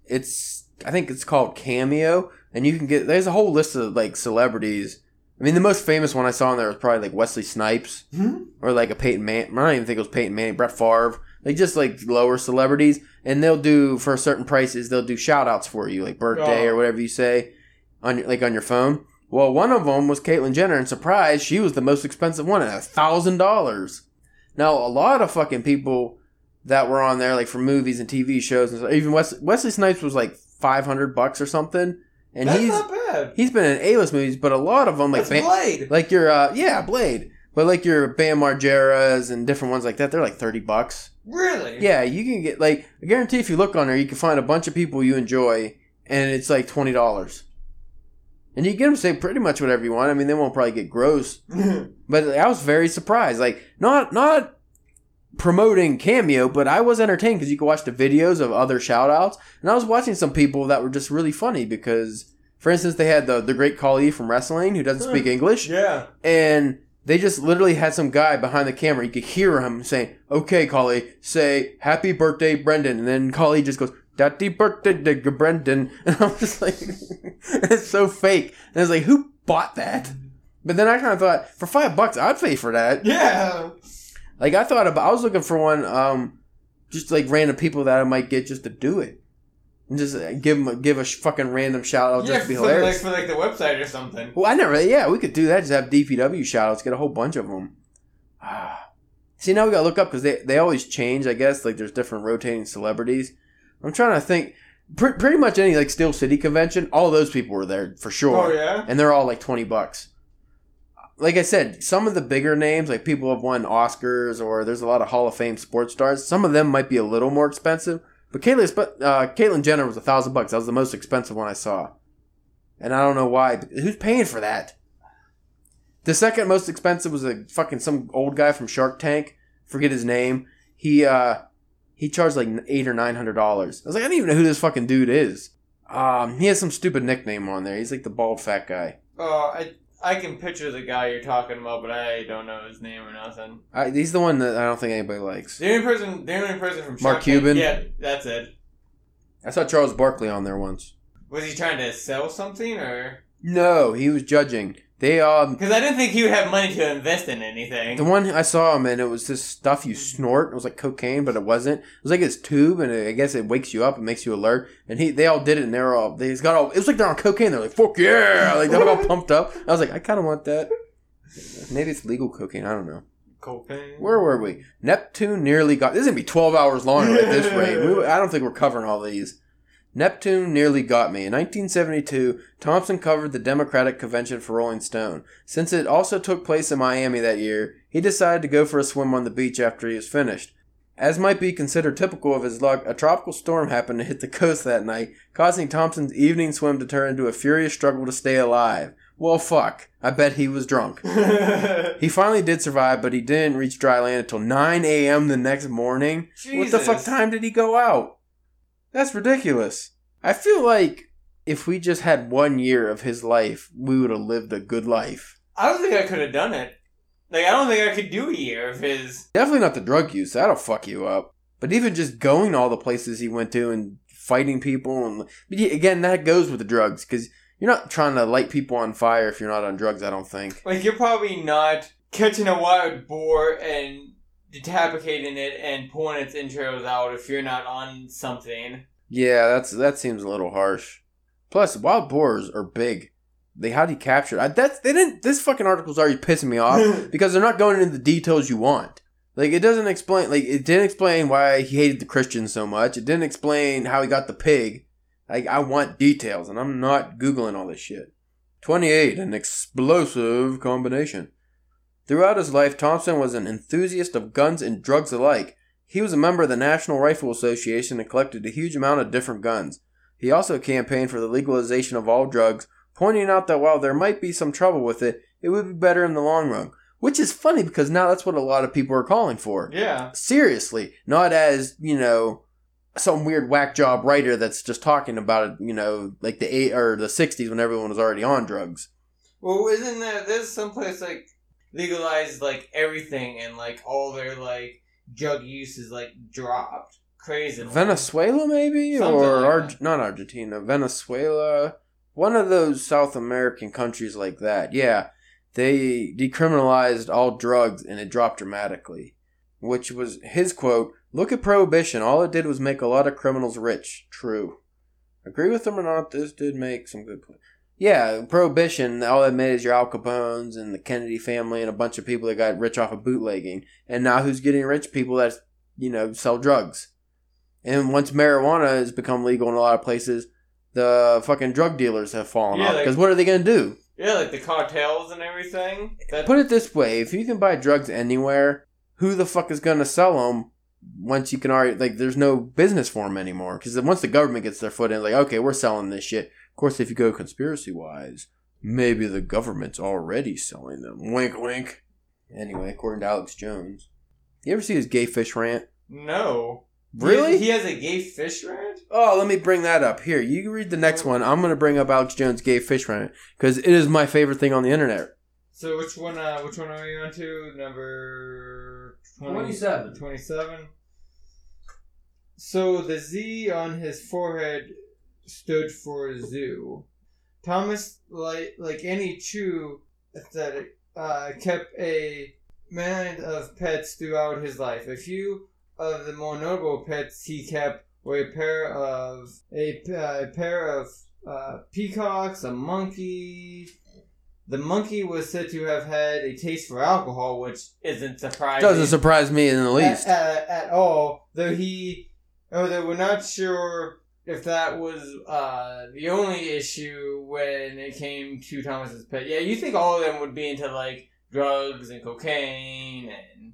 It's I think it's called Cameo, and you can get there's a whole list of like celebrities. I mean, the most famous one I saw in there was probably like Wesley Snipes hmm? or like a Peyton Man. I don't even think it was Peyton Manning, Brett Favre. Like just like lower celebrities, and they'll do for certain prices. They'll do shout outs for you, like birthday Oh. or whatever you say on your, like on your phone. Well, one of them was Caitlyn Jenner, and surprise, she was the most expensive one at a thousand dollars. Now, a lot of fucking people that were on there, like for movies and TV shows, and stuff, even Wes- Wesley Snipes was like five hundred bucks or something, and That's he's not bad. he's been in A list movies, but a lot of them like That's Ba- Blade. like your uh, yeah Blade, But like your Bam Margera's and different ones like that, they're like thirty bucks. Really? Yeah, you can get like I guarantee if you look on there, you can find a bunch of people you enjoy, and it's like twenty dollars. And you get them to say pretty much whatever you want. I mean, they won't probably get gross, <laughs> mm-hmm. but I was very surprised. Like not not promoting Cameo, but I was entertained because you could watch the videos of other shout outs. And I was watching some people that were just really funny because, for instance, they had the, the great Khali from wrestling who doesn't speak English. yeah. And they just literally had some guy behind the camera. You could hear him saying, okay, Khali, say happy birthday, Brendan. And then Khali just goes, Happy birthday, to Brendan. <laughs> And I'm just like, <laughs> it's so fake. And I was like, who bought that? But then I kind of thought, for five bucks, I'd pay for that. Yeah. Like I thought about, I was looking for one, um, just like random people that I might get just to do it, and just uh, give them, give a fucking random shout out yeah, just to be for, like, for like the website or something. well, I never, yeah, we could do that. Just have DPW shout outs, get a whole bunch of them. Ah. See, now we gotta look up because they they always change. I guess like there's different rotating celebrities. I'm trying to think. Pre- pretty much any like Steel City convention, all those people were there for sure Oh yeah. and they're all like 20 bucks. Like I said, some of the bigger names, like people have won Oscars or there's a lot of Hall of Fame sports stars. Some of them might be a little more expensive, but Caitlyn, uh, Caitlyn Jenner was a thousand bucks. That was the most expensive one I saw, and I don't know why. Who's paying for that? The second most expensive was a fucking some old guy from Shark Tank. Forget his name. He uh he charged like eight or nine hundred dollars. I was like, I don't even know who this fucking dude is. Um, he has some stupid nickname on there. He's like the bald fat guy. Oh, I I can picture the guy you're talking about, but I don't know his name or nothing. I, he's the one that I don't think anybody likes. The only person, the only person from Mark Cuban? Yeah, that's it. I saw Charles Barkley on there once. Was he trying to sell something, or No, he was judging. They um because I didn't think he would have money to invest in anything. the one I saw him in it was this stuff you snort. It was like cocaine, but it wasn't. It was like his tube, and it, I guess it wakes you up and makes you alert. And he they all did it, and they're all they got all. It was like they're on cocaine. They're like fuck yeah, like they're all <laughs> pumped up. I was like, I kind of want that. Maybe it's legal cocaine. I don't know. Cocaine. Where were we? Neptune nearly got. This is gonna be twelve hours long at this <laughs> rate. We, I don't think we're covering all these. Neptune nearly got me. In 1972, Thompson covered the Democratic Convention for Rolling Stone. Since it also took place in Miami that year, he decided to go for a swim on the beach after he was finished. As might be considered typical of his luck, a tropical storm happened to hit the <laughs> coast that night, causing Thompson's evening swim to turn into a furious struggle to stay alive. Well, fuck. I bet he was drunk. <laughs> He finally did survive, but he didn't reach dry land until 9 a.m. the next morning. What the fuck time did he go out? That's ridiculous. I feel like if we just had one year of his life, we would have lived a good life. I don't think I could have done it. Like I don't think I could do a year of his. Definitely not the drug use. That'll fuck you up. But even just going to all the places he went to and fighting people, and but again, that goes with the drugs because you're not trying to light people on fire if you're not on drugs. I don't think. Like you're probably not catching a wild boar and decapitating it and pulling its entrails out if you're not on something. Yeah, that's that seems a little harsh. Plus, wild boars are big. They how do you capture? I, that's they didn't. This fucking article's already pissing me off <laughs> because they're not going into the details you want. Like it doesn't explain. Like it didn't explain why he hated the Christians so much. It didn't explain how he got the pig. Like I want details, and I'm not googling all this shit. Twenty eight, an explosive combination. Throughout his life, Thompson was an enthusiast of guns and drugs alike. He was a member of the National Rifle Association and collected a huge amount of different guns. He also campaigned for the legalization of all drugs, pointing out that while there might be some trouble with it, it would be better in the long run. Which is funny because now that's what a lot of people are calling for. Yeah. Seriously, not as, you know, some weird whack job writer that's just talking about it, you know, like the eight or the 60s when everyone was already on drugs. Well, isn't there? There's someplace like legalized like everything and like all their like drug use is like dropped. Crazy. Venezuela, maybe? Something or like Ar- not Argentina, Venezuela. One of those South American countries like that. Yeah. They decriminalized all drugs and it dropped dramatically. Which was his quote Look at Prohibition. All it did was make a lot of criminals rich. True. Agree with him or not, this did make some good points. Yeah, Prohibition, all it made is your Al Capones and the Kennedy family and a bunch of people that got rich off of bootlegging. And now who's getting rich? People that, you know, sell drugs. And once marijuana has become legal in a lot of places, the fucking drug dealers have fallen Yeah, off. like- Because what are they going to do? Yeah, like the cartels and everything. That Put it this way: if you can buy drugs anywhere, who the fuck is gonna sell them? Once you can already like, there's no business for them anymore. Because once the government gets their foot in, like, okay, we're selling this shit. Of course, if you go conspiracy wise, maybe the government's already selling them. Wink, wink. Anyway, according to Alex Jones, you ever see his gay fish rant? no. Really? He, he has a gay fish rant. Oh, let me bring that up. Here, you read the next one. I'm going to bring up Alex Jones' gay fish rant because it is my favorite thing on the internet. So which one? Uh, which one are we on to? Number 20 27. 27. So the Z on his forehead stood for zoo. Thomas, like like any true aesthetic, uh, kept a mind of pets throughout his life. A few of the more notable pets he kept were a pair of a, uh, a pair of uh, peacocks, a monkey. The monkey was said to have had a taste for alcohol, which isn't surprising Doesn't surprise me in the least. at, at, at all. Though he, although we're not sure if that was uh, the only issue when it came to Thomas's pet. Yeah, you think all of them would be into like drugs and cocaine and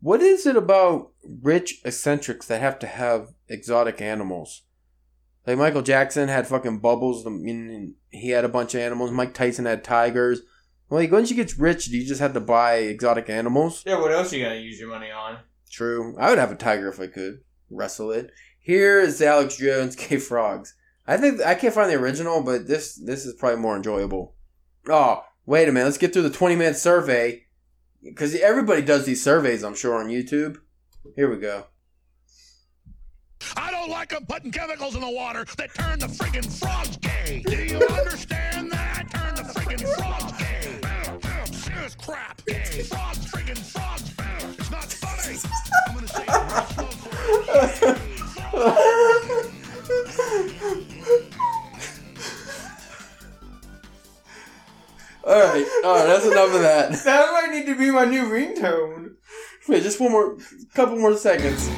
What is it about rich eccentrics that have to have exotic animals? Like Michael Jackson had fucking bubbles. I mean, he had a bunch of animals. Mike Tyson had tigers. Like, once you get rich, do you just have to buy exotic animals? yeah. What else you gonna use your money on? True. I would have a tiger if I could wrestle it. Here is Alex Jones <laughs> K Frogs. I think I can't find the original, but this this is probably more enjoyable. Oh, wait a minute. Let's get through the 20 minute survey because everybody does these surveys, I'm sure, on YouTube. Here we go. I don't like them putting chemicals in the water that turn the friggin' frogs gay. Do you <laughs> understand that? Turn the friggin' frogs gay. Serious crap. Gay. Frogs, friggin' frogs. It's not funny. I'm gonna say <laughs> All right, all right. That's enough of that. <laughs> That might need to be my new ringtone. Wait, just one more, couple more seconds.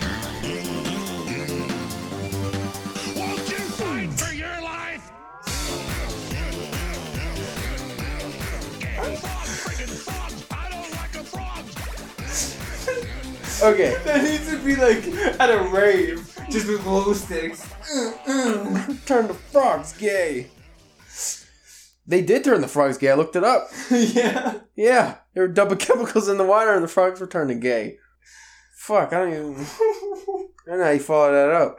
Won't you fight for your life? Gay frogs, friggin' frogs. I don't like the frogs. Okay. That needs to be like at a rave, just with glow sticks. <laughs> Turn the frogs gay. They did turn the frogs gay. I looked it up. <laughs> yeah. Yeah, there were double <laughs> chemicals in the water, and the frogs were turning gay. Fuck, I don't even. I don't know how you follow that up.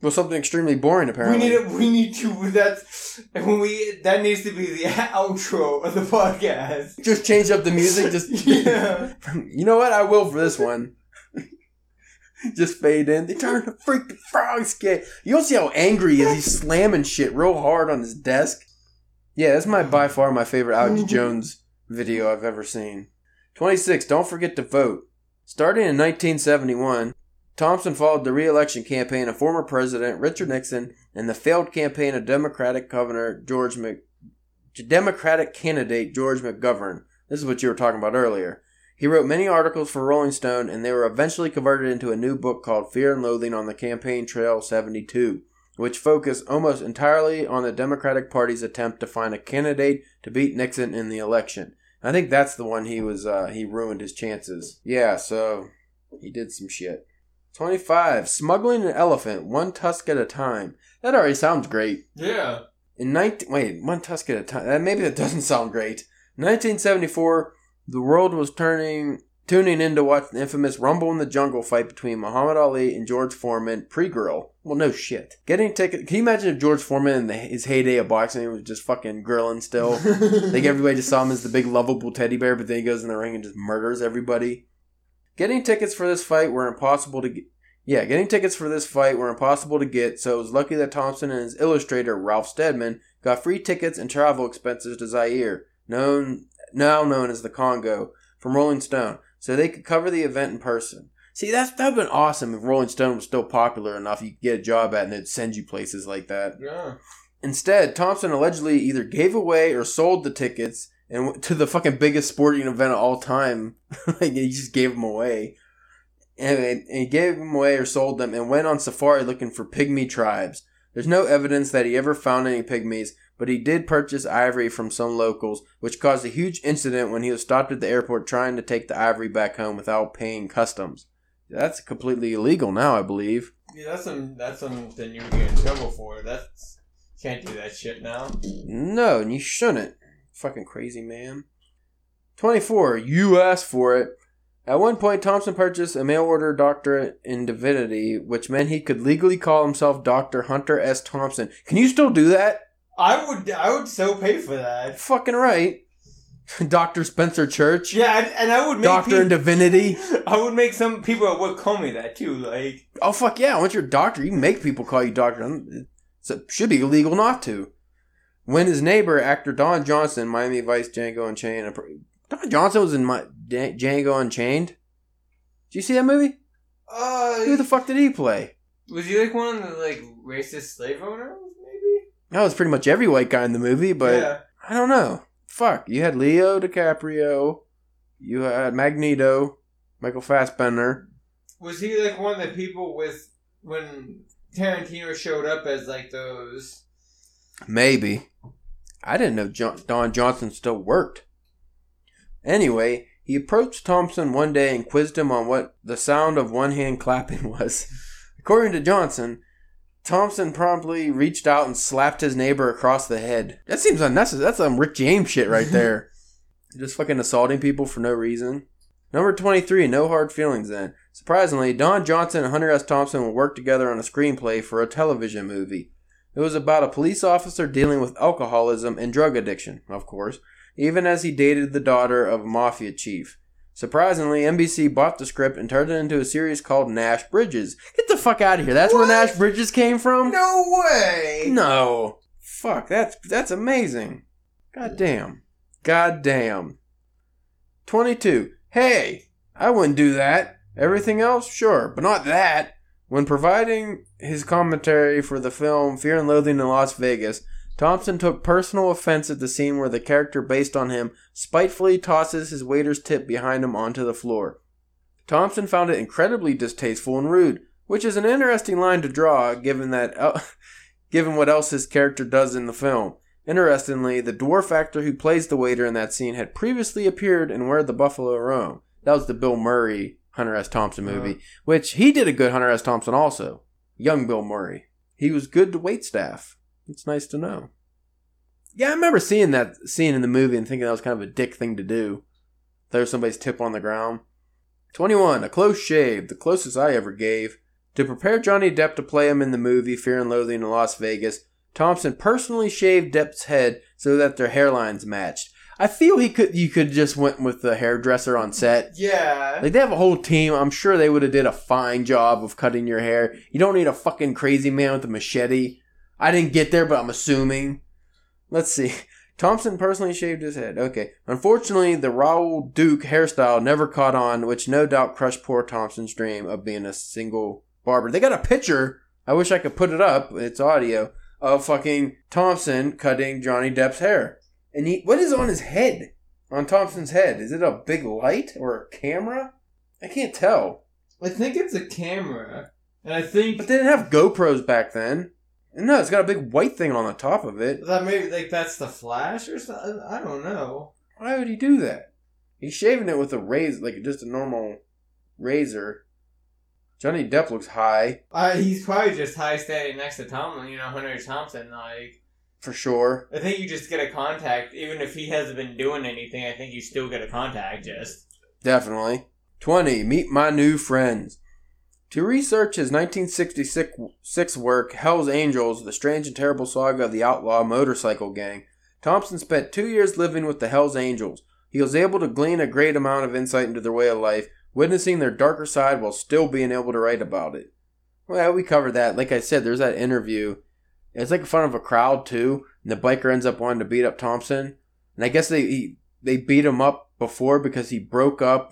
Well, something extremely boring, apparently. We need it. We need to. That's when we. That needs to be the outro of the podcast. Just change up the music. Just Yeah. you know what? I will for this one. <laughs> Just fade in. They turned the freaking frogs gay. You don't see how angry he is. He's slamming shit real hard on his desk. Yeah, that's my by far my favorite Alex <laughs> Jones video I've ever seen. 26. Don't forget to vote. Starting in 1971, Thompson followed the re-election campaign of former President Richard Nixon and the failed campaign of Democratic Governor George Mc... Democratic candidate George McGovern. This is what you were talking about earlier. He wrote many articles for Rolling Stone, and they were eventually converted into a new book called Fear and Loathing on the Campaign Trail 72, which focused almost entirely on the Democratic Party's attempt to find a candidate to beat Nixon in the election. I think that's the one he was uh, he ruined his chances. Yeah, so he did some shit. 25. Smuggling an elephant, one tusk at a time. That already sounds great. Yeah. In 19 wait, one tusk at a time. Uh, maybe that <laughs> doesn't sound great. 1974, the world was turning tuning in to watch the infamous Rumble in the Jungle fight between Muhammad Ali and George Foreman pre-grill. Well, no shit. Getting ticket. Can you imagine if George Foreman in the, his heyday of boxing was just fucking grilling still? <laughs> like everybody just saw him as the big lovable teddy bear, but then he goes in the ring and just murders everybody. Getting tickets for this fight were impossible to get. Yeah, getting tickets for this fight were impossible to get, so it was lucky that Thompson and his illustrator, Ralph Steadman, got free tickets and travel expenses to Zaire, known now known as the Congo, from Rolling Stone, so they could cover the event in person. See, that's that'd been awesome if Rolling Stone was still popular enough you could get a job at and they'd send you places like that. Yeah. Instead, Thompson allegedly either gave away or sold the tickets and went to the fucking biggest sporting event of all time. <laughs> like he just gave them away, and, and he gave them away or sold them, and went on safari looking for pygmy tribes. There's no evidence that he ever found any pygmies, but he did purchase ivory from some locals, which caused a huge incident when he was stopped at the airport trying to take the ivory back home without paying customs. That's completely illegal now, I believe. Yeah, that's some that's something you would get in trouble for. That's can't do that shit now. No, and you shouldn't. Fucking crazy man. 24. You asked for it. At one point, Thompson purchased a mail order doctorate in divinity, which meant he could legally call himself Dr. Hunter S. Thompson. Can you still do that? I would I would so pay for that. Fucking right. <laughs> Dr. Spencer Church. Yeah, and, and I would make Doctor in Divinity. I would make some people at work call me that too. Like Oh, fuck yeah. Once you're a doctor, you can make people call you doctor. It should be illegal not to. When his neighbor, actor Don Johnson, Miami Vice Django Unchained. Don Johnson was in my, Django Unchained. Did you see that movie? uh Who the fuck did he play? was he like one of the like racist slave owners? That was pretty much every white guy in the movie, but yeah. I don't know. Fuck. You had Leo DiCaprio. You had Magneto. Michael Fassbender. Was he like one of the people with when Tarantino showed up as like those Maybe. I didn't know John- Don Johnson still worked. Anyway, he approached Thompson one day and quizzed him on what the sound of one hand clapping <laughs> was. According to Johnson, Thompson promptly reached out and slapped his neighbor across the head. That seems unnecessary. That's some Rick James shit right <laughs> there. Just fucking assaulting people for no reason. Number 23, no hard feelings then. Surprisingly, Don Johnson and Hunter S. Thompson will work together on a screenplay for a television movie. It was about a police officer dealing with alcoholism and drug addiction, of course, even as he dated the daughter of a mafia chief. Surprisingly, NBC bought the script and turned it into a series called Nash Bridges. Get the fuck out of here. That's where Nash Bridges came from? No way! No. Fuck, that's that's amazing. God damn. God damn. 22. Hey, I wouldn't do that. Everything else, sure, but not that. When providing his commentary for the film Fear and Loathing in Las Vegas, Thompson took personal offense at the scene where the character based on him spitefully tosses his waiter's tip behind him onto the floor. Thompson found it incredibly distasteful and rude, which is an interesting line to draw given that el- <laughs> given what else his character does in the film. Interestingly, the dwarf actor who plays the waiter in that scene had previously appeared in Where the Buffalo Roam. That was the Bill Murray Hunter S. Thompson movie, uh-huh. which he did a good Hunter S. Thompson also. Young Bill Murray. He was good to wait staff. It's nice to know. Yeah, I remember seeing that scene in the movie and thinking that was kind of a dick thing to do. Throw somebody's tip on the ground. 21. A close shave, the closest I ever gave. To prepare Johnny Depp to play him in the movie Fear and Loathing in Las Vegas, Thompson personally shaved Depp's head so that their hairlines matched. I feel he could you could just went with the hairdresser on set. Yeah. Like they have a whole team. I'm sure they would have did a fine job of cutting your hair. You don't need a fucking crazy man with a machete. I didn't get there, but I'm assuming. Let's see. <laughs> Thompson personally shaved his head. Okay. Unfortunately, the Raoul Duke hairstyle never caught on, which no doubt crushed poor Thompson's dream of being a single barber. They got a picture. I wish I could put it up. It's audio of fucking Thompson cutting Johnny Depp's hair. And he, what is on his head? On Thompson's head? Is it a big light or a camera? I can't tell. I think it's a camera. And I think But they didn't have GoPros back then. No, it's got a big white thing on the top of it. that maybe like that's the flash or something. I don't know. Why would he do that? He's shaving it with a razor, like just a normal razor. Johnny Depp looks high Uh, he's probably just high standing next to Tom, you know, Hunter. Thompson. Like, for sure. I think you just get a contact, even if he hasn't been doing anything. I think you still get a contact. Just Definitely. 20. Meet my new friends. To research his 1966 work, Hell's Angels, the strange and terrible saga of the outlaw motorcycle gang, Thompson spent two years living with the Hell's Angels. He was able to glean a great amount of insight into their way of life, witnessing their darker side while still being able to write about it. Well, we covered that. Like I said, there's that interview. It's like in front of a crowd too, and the biker ends up wanting to beat up Thompson. And I guess they he, they beat him up before because he broke up.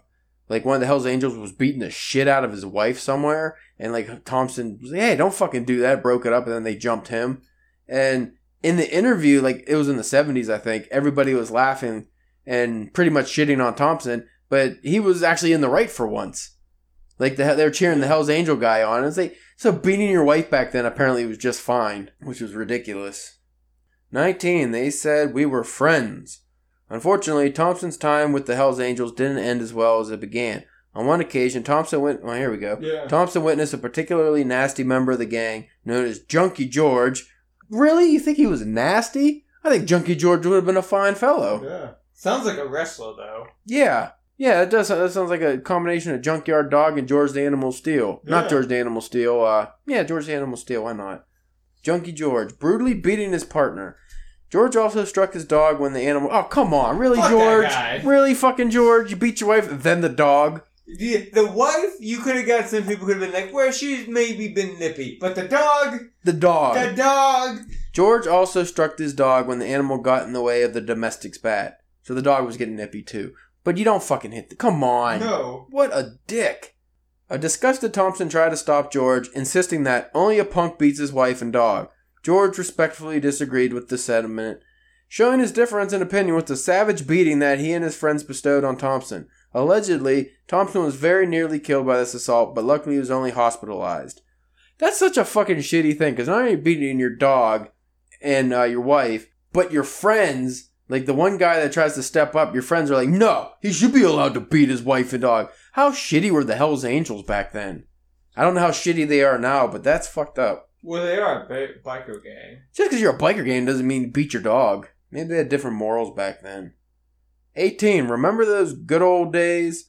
Like one of the Hell's Angels was beating the shit out of his wife somewhere, and like Thompson was like, "Hey, don't fucking do that." Broke it up, and then they jumped him. And in the interview, like it was in the seventies, I think everybody was laughing and pretty much shitting on Thompson, but he was actually in the right for once. Like the, they were cheering the Hell's Angel guy on, and it's like so beating your wife back then apparently was just fine, which was ridiculous. 19. They said we were friends. Unfortunately, Thompson's time with the Hells Angels didn't end as well as it began. On one occasion, Thompson went. Oh, here we go. Yeah. Thompson witnessed a particularly nasty member of the gang known as Junkie George. Really? You think he was nasty? I think Junkie George would have been a fine fellow. Yeah. Sounds like a wrestler though. Yeah. Yeah, it does. That sounds like a combination of Junkyard Dog and George the Animal Steele. Not George the Animal Steele. Uh, yeah, George the Animal Steele. Why not? Junkie George brutally beating his partner. George also struck his dog when the animal. Oh, come on, really, Fuck that George? guy. Really, fucking George? You beat your wife, then the dog. The, the wife, you could have got some people could have been like, well, she's maybe been nippy. But the dog, The dog. the dog. George also struck his dog when the animal got in the way of the domestic's bat. So the dog was getting nippy too. But you don't fucking hit the. Come on. No. What a dick. A disgusted Thompson tried to stop George, insisting that only a punk beats his wife and dog. George respectfully disagreed with the sentiment, showing his difference in opinion with the savage beating that he and his friends bestowed on Thompson. Allegedly, Thompson was very nearly killed by this assault, but luckily he was only hospitalized. That's such a fucking shitty thing, because not only beating your dog and uh, your wife, but your friends, like the one guy that tries to step up, your friends are like, no, he should be allowed to beat his wife and dog. How shitty were the Hells Angels back then? I don't know how shitty they are now, but that's fucked up. Well, they are a bi- biker gang. Just because you're a biker gang doesn't mean you beat your dog. Maybe they had different morals back then. 18. Remember those good old days?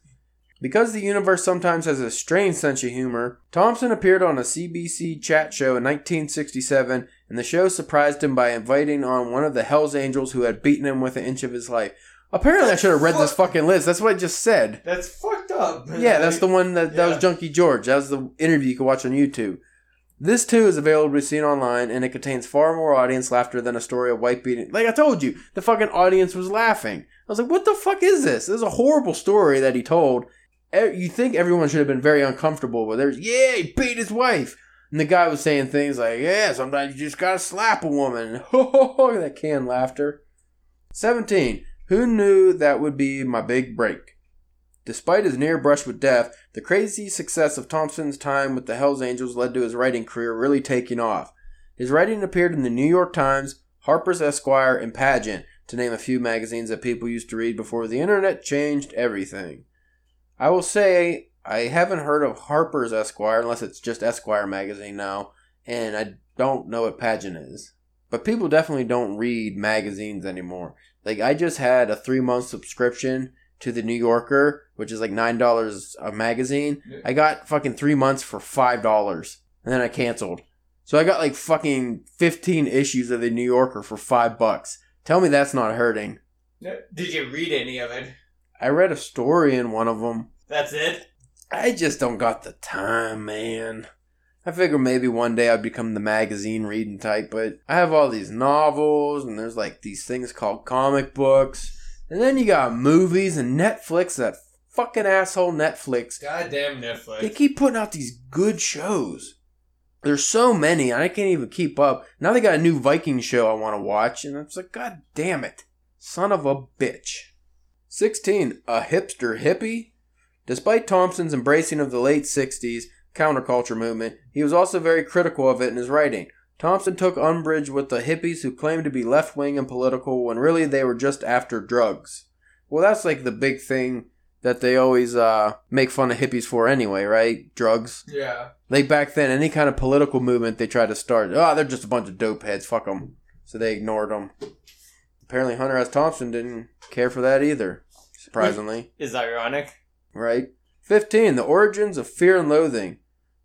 Because the universe sometimes has a strange sense of humor, Thompson appeared on a CBC chat show in 1967, and the show surprised him by inviting on one of the Hells Angels who had beaten him with an inch of his life. Apparently, I should have read this fucking list. That's what I just said. That's fucked up. Yeah, that's the one that, that was Yeah. Junkie George. That was the interview you could watch on YouTube. This too is available to be seen online, and it contains far more audience laughter than a story of white beating. Like I told you, the fucking audience was laughing. I was like, "What the fuck is this? This is a horrible story that he told." You think everyone should have been very uncomfortable, but there's, yeah, he beat his wife, and the guy was saying things like, "Yeah, sometimes you just gotta slap a woman." <laughs> Ho ho ho! That canned laughter. Seventeen. Who knew that would be my big break? Despite his near brush with death, the crazy success of Thompson's time with the Hells Angels led to his writing career really taking off. His writing appeared in the New York Times, Harper's Esquire, and Pageant, to name a few magazines that people used to read before the internet changed everything. I will say I haven't heard of Harper's Esquire unless it's just Esquire magazine now, and I don't know what Pageant is. But people definitely don't read magazines anymore. Like I just had a three month subscription to the New Yorker, which is like nine dollars a magazine. Yeah. I got fucking three months for five dollars, and then I canceled. So I got like fucking fifteen issues of the New Yorker for five bucks. Tell me that's not hurting. Did you read any of it? I read a story in one of them. That's it. I just don't got the time, man. I figure maybe one day I'd become the magazine reading type, but I have all these novels and there's like these things called comic books. And then you got movies and Netflix, that fucking asshole Netflix. Goddamn Netflix. They keep putting out these good shows. There's so many, I can't even keep up. Now they got a new Viking show I want to watch, and it's like, God damn it. Son of a bitch. 16. A hipster hippie? Despite Thompson's embracing of the late 60s counterculture movement, he was also very critical of it in his writing. Thompson took umbrage with the hippies who claimed to be left wing and political when really they were just after drugs. Well, that's like the big thing that they always uh, make fun of hippies for anyway, right? Drugs. Yeah. Like back then, any kind of political movement they tried to start, oh, they're just a bunch of dope heads. Fuck them. So they ignored them. Apparently, Hunter S. Thompson didn't care for that either. Surprisingly, <laughs> Is that ironic. right? Fifteen. The origins of fear and loathing.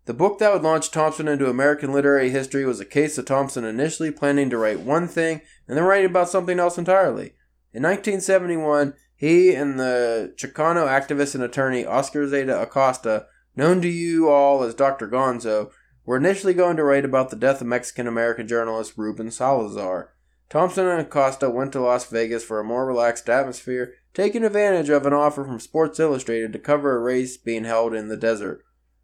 The book that would launch Thompson into American literary history was a case of Thompson initially planning to write one thing and then writing about something else entirely. In 1971, he and the Chicano activist and attorney Oscar Zeta Acosta, known to you all as Dr. Gonzo, were initially going to write about the death of Mexican American journalist Ruben Salazar. Thompson and Acosta went to Las Vegas for a more relaxed atmosphere, taking advantage of an offer from Sports Illustrated to cover a race being held in the desert.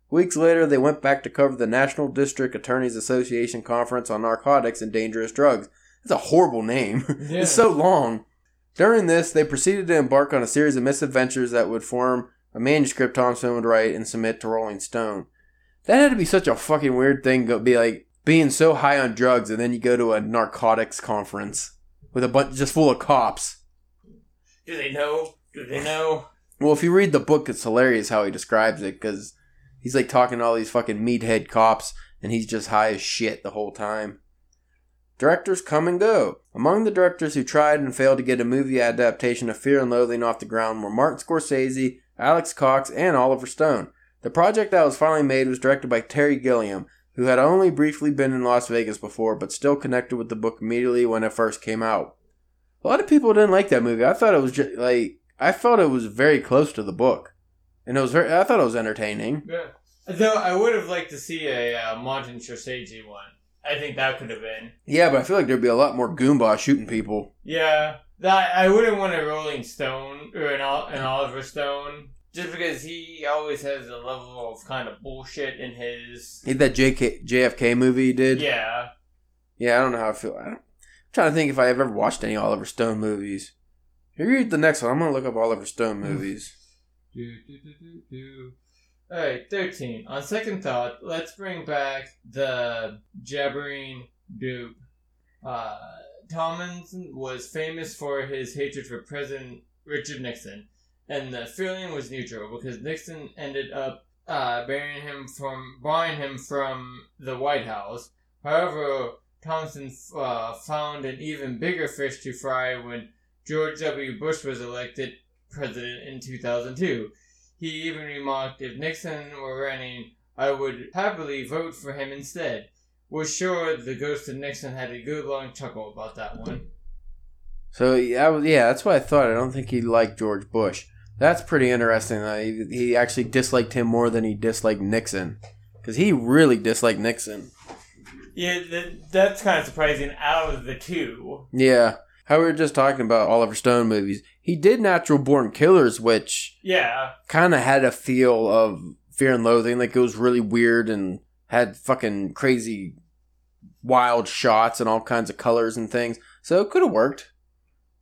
Weeks later, they went back to cover the National District Attorneys Association Conference on Narcotics and Dangerous Drugs. It's a horrible name. <laughs> Yeah. it's so long. During this, they proceeded to embark on a series of misadventures that would form a manuscript Thompson would write and submit to Rolling Stone. That had to be such a fucking weird thing to be like, being so high on drugs and then you go to a narcotics conference with a bunch just full of cops. Do they know? Do they know? Well, if you read the book, it's hilarious how he describes it because he's like talking to all these fucking meathead cops and he's just high as shit the whole time. Directors come and go. Among the directors who tried and failed to get a movie adaptation of Fear and Loathing off the ground were Martin Scorsese, Alex Cox, and Oliver Stone. The project that was finally made was directed by Terry Gilliam, who had only briefly been in Las Vegas before but still connected with the book immediately when it first came out. A lot of people didn't like that movie. I thought it was just like I felt it was very close to the book, and it was very. I thought it was entertaining. Yeah. Though I would have liked to see a uh, Martin Scorsese one. I think that could have been. Yeah, but I feel like there'd be a lot more Goomba shooting people. Yeah, that I wouldn't want a Rolling Stone or an, an Oliver Stone, just because he always has a level of kind of bullshit in his. He did that JK, JFK movie he did. Yeah, Yeah, I don't know how I feel. I don't, I'm trying to think if I have ever watched any Oliver Stone movies. Read the next one, I'm gonna look up Oliver Stone movies. Do, do, do, do, do. Alright, 13. On second thought, let's bring back the jabbering dupe. Uh, Tomlinson was famous for his hatred for President Richard Nixon, and the feeling was neutral because Nixon ended up uh, barring him from barring him from the White House. However, Thompson uh, found an even bigger fish to fry when George W. Bush was elected president in 2002. He even remarked, if Nixon were running, I would happily vote for him instead. Was sure the ghost of Nixon had a good long chuckle about that one. So yeah, I was- yeah, that's what I thought. I don't think he liked George Bush. That's pretty interesting. He, he actually disliked him more than he disliked Nixon, because he really disliked Nixon. Yeah, that's kind of surprising out of the two. Yeah, how we were just talking about Oliver Stone movies. He did Natural Born Killers, which Yeah. kind of had a feel of Fear and Loathing. Like it was really weird and had fucking crazy, wild shots and all kinds of colors and things. So it could have worked.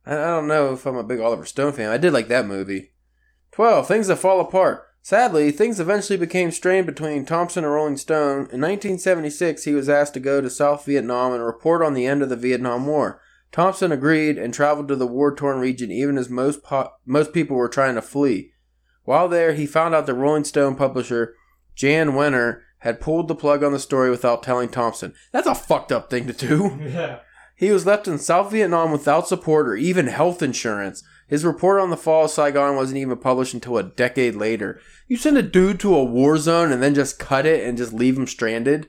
I, I don't know if I'm a big Oliver Stone fan. I did like that movie. 12. Things that fall apart. Sadly, things eventually became strained between Thompson and Rolling Stone. In 1976, he was asked to go to South Vietnam and report on the end of the Vietnam War. Thompson agreed and traveled to the war-torn region even as most po- most people were trying to flee. While there, he found out the Rolling Stone publisher, Jan Wenner, had pulled the plug on the story without telling Thompson. That's a fucked up thing to do. <laughs> Yeah. He was left in South Vietnam without support or even health insurance. His report on the fall of Saigon wasn't even published until a decade later. You send a dude to a war zone and then just cut it and just leave him stranded?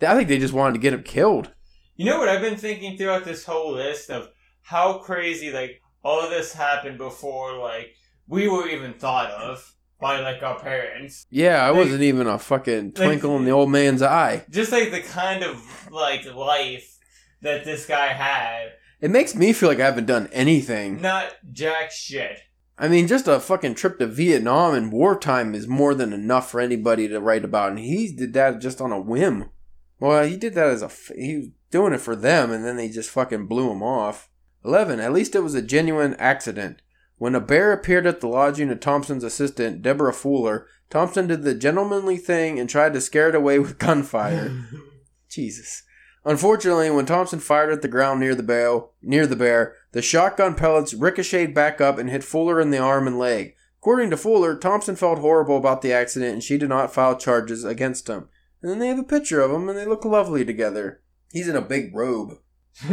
I think they just wanted to get him killed. You know what I've been thinking throughout this whole list of how crazy like all of this happened before like we were even thought of by like our parents. Yeah, I Like- wasn't even a fucking twinkle in the old man's eye. Just like the kind of like life that this guy had. It makes me feel like I haven't done anything. Not jack shit. I mean, just a fucking trip to Vietnam in wartime is more than enough for anybody to write about, and he did that just on a whim. Well, he did that as a f- he was doing it for them, and then they just fucking blew him off. Eleven. At least it was a genuine accident. When a bear appeared at the lodging of Thompson's assistant, Deborah Fuller, Thompson did the gentlemanly thing and tried to scare it away with gunfire. <laughs> Jesus. Unfortunately, when Thompson fired at the ground near the bear, near the bear, the shotgun pellets ricocheted back up and hit Fuller in the arm and leg. According to Fuller, Thompson felt horrible about the accident and she did not file charges against him. And then they have a picture of them and they look lovely together. He's in a big robe. <laughs>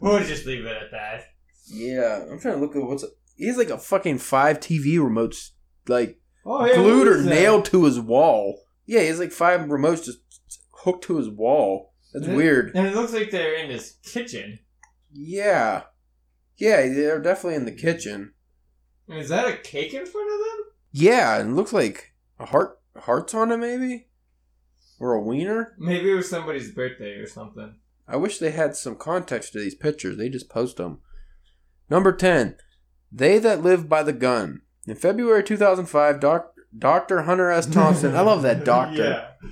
we'll just leave it at that. Yeah, I'm trying to look at what's. He has like a fucking five TV remotes, like Oh, glued or nailed to his wall. Yeah, he has like five remotes just hooked to his wall. That's Yeah. weird. And it looks like they're in his kitchen. Yeah. Yeah, they're definitely in the kitchen. Is that a cake in front of them? Yeah, it looks like a heart hearts on it maybe? Or a wiener? Maybe it was somebody's birthday or something. I wish they had some context to these pictures. They just post them. Number 10. They That Live by the Gun. In February 2005, doc, Dr. Hunter S. Thompson, I love that <laughs> doctor. Yeah.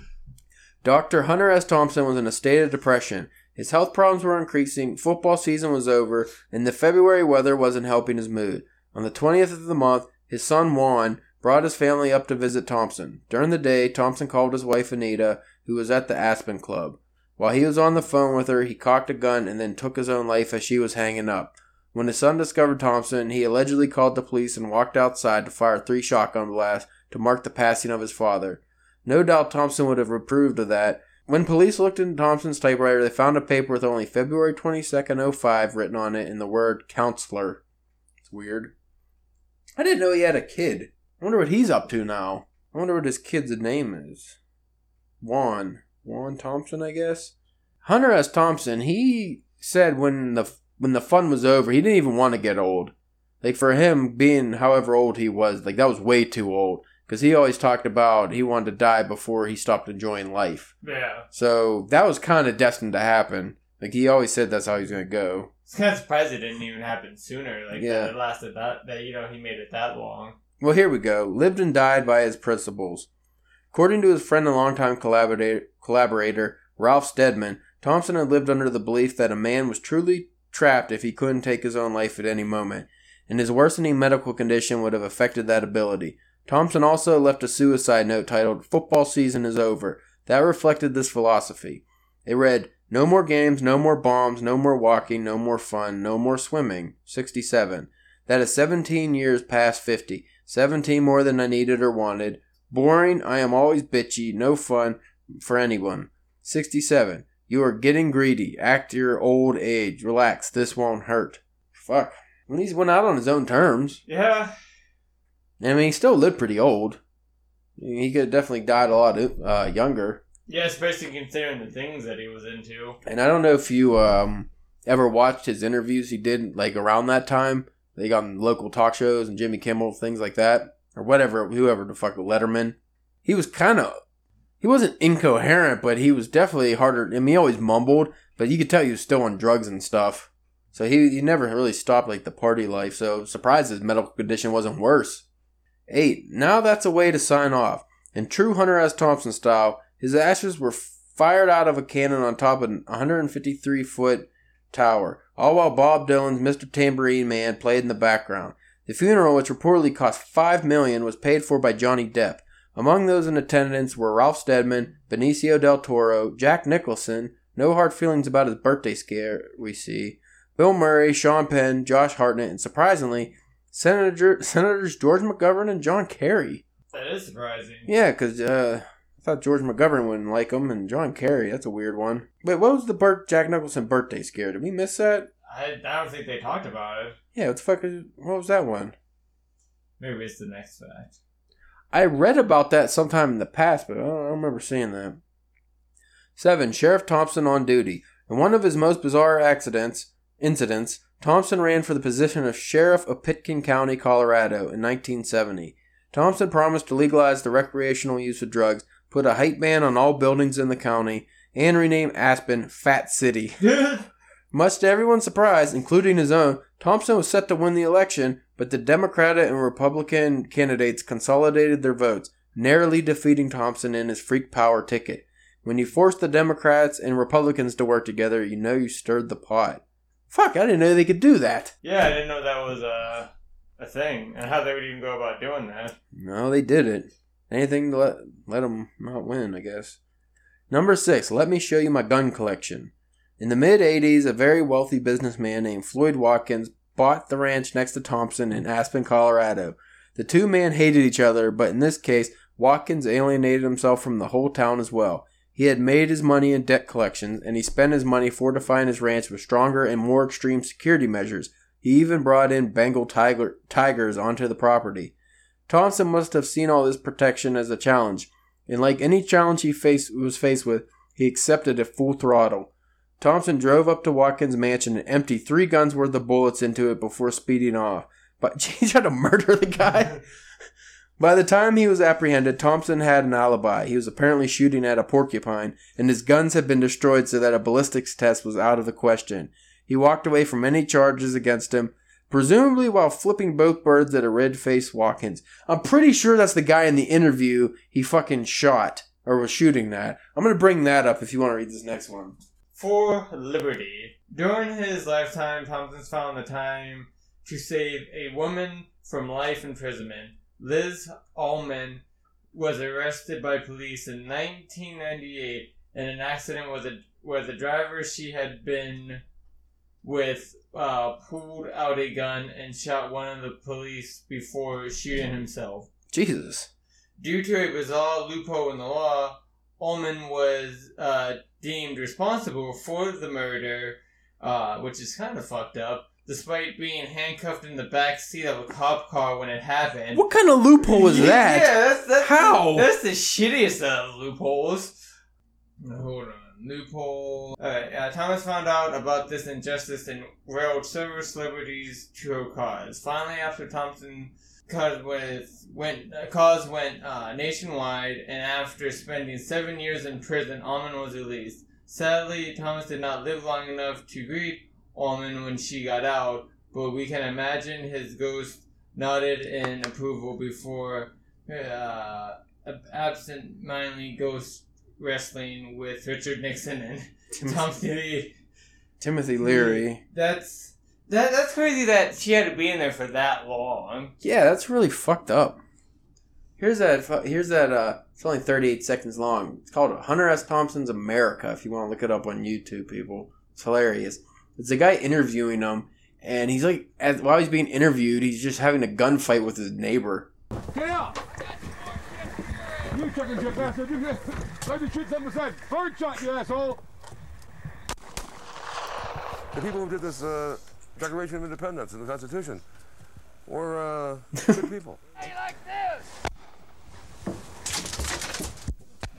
Dr. Hunter S. Thompson was in a state of depression. His health problems were increasing, football season was over, and the February weather wasn't helping his mood. On the 20th of the month, his son Juan brought his family up to visit Thompson. During the day, Thompson called his wife Anita who was at the Aspen Club. While he was on the phone with her, he cocked a gun and then took his own life as she was hanging up. When his son discovered Thompson, he allegedly called the police and walked outside to fire three shotgun blasts to mark the passing of his father. No doubt Thompson would have approved of that. When police looked into Thompson's typewriter, they found a paper with only February 22nd, 05 written on it in the word counselor. It's weird. I didn't know he had a kid. I wonder what he's up to now. I wonder what his kid's name is. Juan. Juan Thompson, I guess. Hunter S. Thompson, he said when the when the fun was over, he didn't even want to get old. Like for him, being however old he was, like that was way too old. Because he always talked about he wanted to die before he stopped enjoying life. Yeah. So that was kind of destined to happen. Like he always said that's how he's gonna go. It's kind of surprised it didn't even happen sooner. Like Yeah. that it lasted that that you know he made it that long. Well, here we go. Lived and died by his principles. According to his friend and longtime collaborator, collaborator Ralph Steadman, Thompson had lived under the belief that a man was truly trapped if he couldn't take his own life at any moment, and his worsening medical condition would have affected that ability. Thompson also left a suicide note titled Football Season is Over that reflected this philosophy. It read, No more games, no more bombs, no more walking, no more fun, no more swimming. 67. That is 17 years past 50. 17 more than I needed or wanted. Boring, I am always bitchy, no fun for anyone. 67. You are getting greedy. Act your old age. Relax, this won't hurt. Fuck. When he's went out on his own terms. Yeah. I mean, he still lived pretty old. He could have definitely died a lot uh, younger. Yeah, especially considering the things that he was into. And I don't know if you um, ever watched his interviews he did like around that time. They got on local talk shows and Jimmy Kimmel, things like that, or whatever, whoever the fuck Letterman. He was kind of, he wasn't incoherent, but he was definitely harder. I mean, he always mumbled, but you could tell he was still on drugs and stuff. So he, he never really stopped like the party life. So surprised his medical condition wasn't worse. Eight. Now that's a way to sign off. In true Hunter S. Thompson style, his ashes were fired out of a cannon on top of a 153 foot tower, all while Bob Dylan's Mr. Tambourine Man played in the background. The funeral, which reportedly cost five million, was paid for by Johnny Depp. Among those in attendance were Ralph Steadman, Benicio del Toro, Jack Nicholson, no hard feelings about his birthday scare, we see, Bill Murray, Sean Penn, Josh Hartnett, and surprisingly, Senator, Senators George McGovern and John Kerry. That is surprising. Yeah, because uh, I thought George McGovern wouldn't like him, and John Kerry, that's a weird one. Wait, what was the Burt Jack Nicholson birthday scare? Did we miss that? I, I don't think they talked about it. Yeah, what the fuck is, what was that one? Maybe it's the next fact. I read about that sometime in the past, but I don't, I don't remember seeing that. 7. Sheriff Thompson on duty. In one of his most bizarre accidents, incidents, Thompson ran for the position of Sheriff of Pitkin County, Colorado in 1970. Thompson promised to legalize the recreational use of drugs, put a height ban on all buildings in the county, and rename Aspen Fat City. <laughs> Much to everyone's surprise, including his own, Thompson was set to win the election, but the Democratic and Republican candidates consolidated their votes, narrowly defeating Thompson in his freak power ticket. When you force the Democrats and Republicans to work together, you know you stirred the pot. Fuck, I didn't know they could do that. yeah, I didn't know that was a a thing, and how they would even go about doing that. No, they did it. Anything to let, let them not win, I guess. Number six, let me show you my gun collection. In the mid 80s, a very wealthy businessman named Floyd Watkins bought the ranch next to Thompson in Aspen, Colorado. The two men hated each other, but in this case, Watkins alienated himself from the whole town as well. He had made his money in debt collections, and he spent his money fortifying his ranch with stronger and more extreme security measures. He even brought in Bengal tiger, tigers onto the property. Thompson must have seen all this protection as a challenge, and like any challenge he faced, was faced with, he accepted it full throttle. Thompson drove up to Watkins' mansion and emptied three guns worth of bullets into it before speeding off. But <laughs> he tried to murder the guy. <laughs> By the time he was apprehended, Thompson had an alibi. He was apparently shooting at a porcupine, and his guns had been destroyed so that a ballistics test was out of the question. He walked away from any charges against him, presumably while flipping both birds at a red faced Watkins. I'm pretty sure that's the guy in the interview he fucking shot, or was shooting that. I'm gonna bring that up if you want to read this next one. For liberty. During his lifetime, Thompson's found the time to save a woman from life imprisonment. Lisl Auman was arrested by police in 1998 in an accident where the where the driver she had been with uh, pulled out a gun and shot one of the police before shooting himself. Jesus. Due to a bizarre loophole in the law, Auman was uh, deemed responsible for the murder, uh, which is kind of fucked up, despite being handcuffed in the back seat of a cop car when it happened. What kind of loophole was <laughs> Yeah, that's, that's How? that's the shittiest of loopholes. Hold on. Loophole. Alright, uh, Thomas found out about this injustice and railed several celebrities to her cause. Finally, after Thompson cause with went uh, cause went uh, nationwide, and after spending seven years in prison, Auman was released. Sadly, Thomas did not live long enough to greet Auman when she got out, but we can imagine his ghost nodded in approval before uh, absent-mindedly ghost wrestling with Richard Nixon and Tom Lee. Timothy Leary. That's that. That's crazy that she had to be in there for that long. Yeah, that's really fucked up. Here's that. Here's that. Uh, it's only 38 seconds long. It's called Hunter S. Thompson's America. If you want to look it up on YouTube, people, it's hilarious. It's a guy interviewing him, and he's like, as, while he's being interviewed, he's just having a gunfight with his neighbor. Get out! You chicken shit bastard! You get, let me shoot something aside. Bird shot, you asshole! The people who did this uh, Declaration of Independence and the Constitution were uh, <laughs> good people. Hey, like this!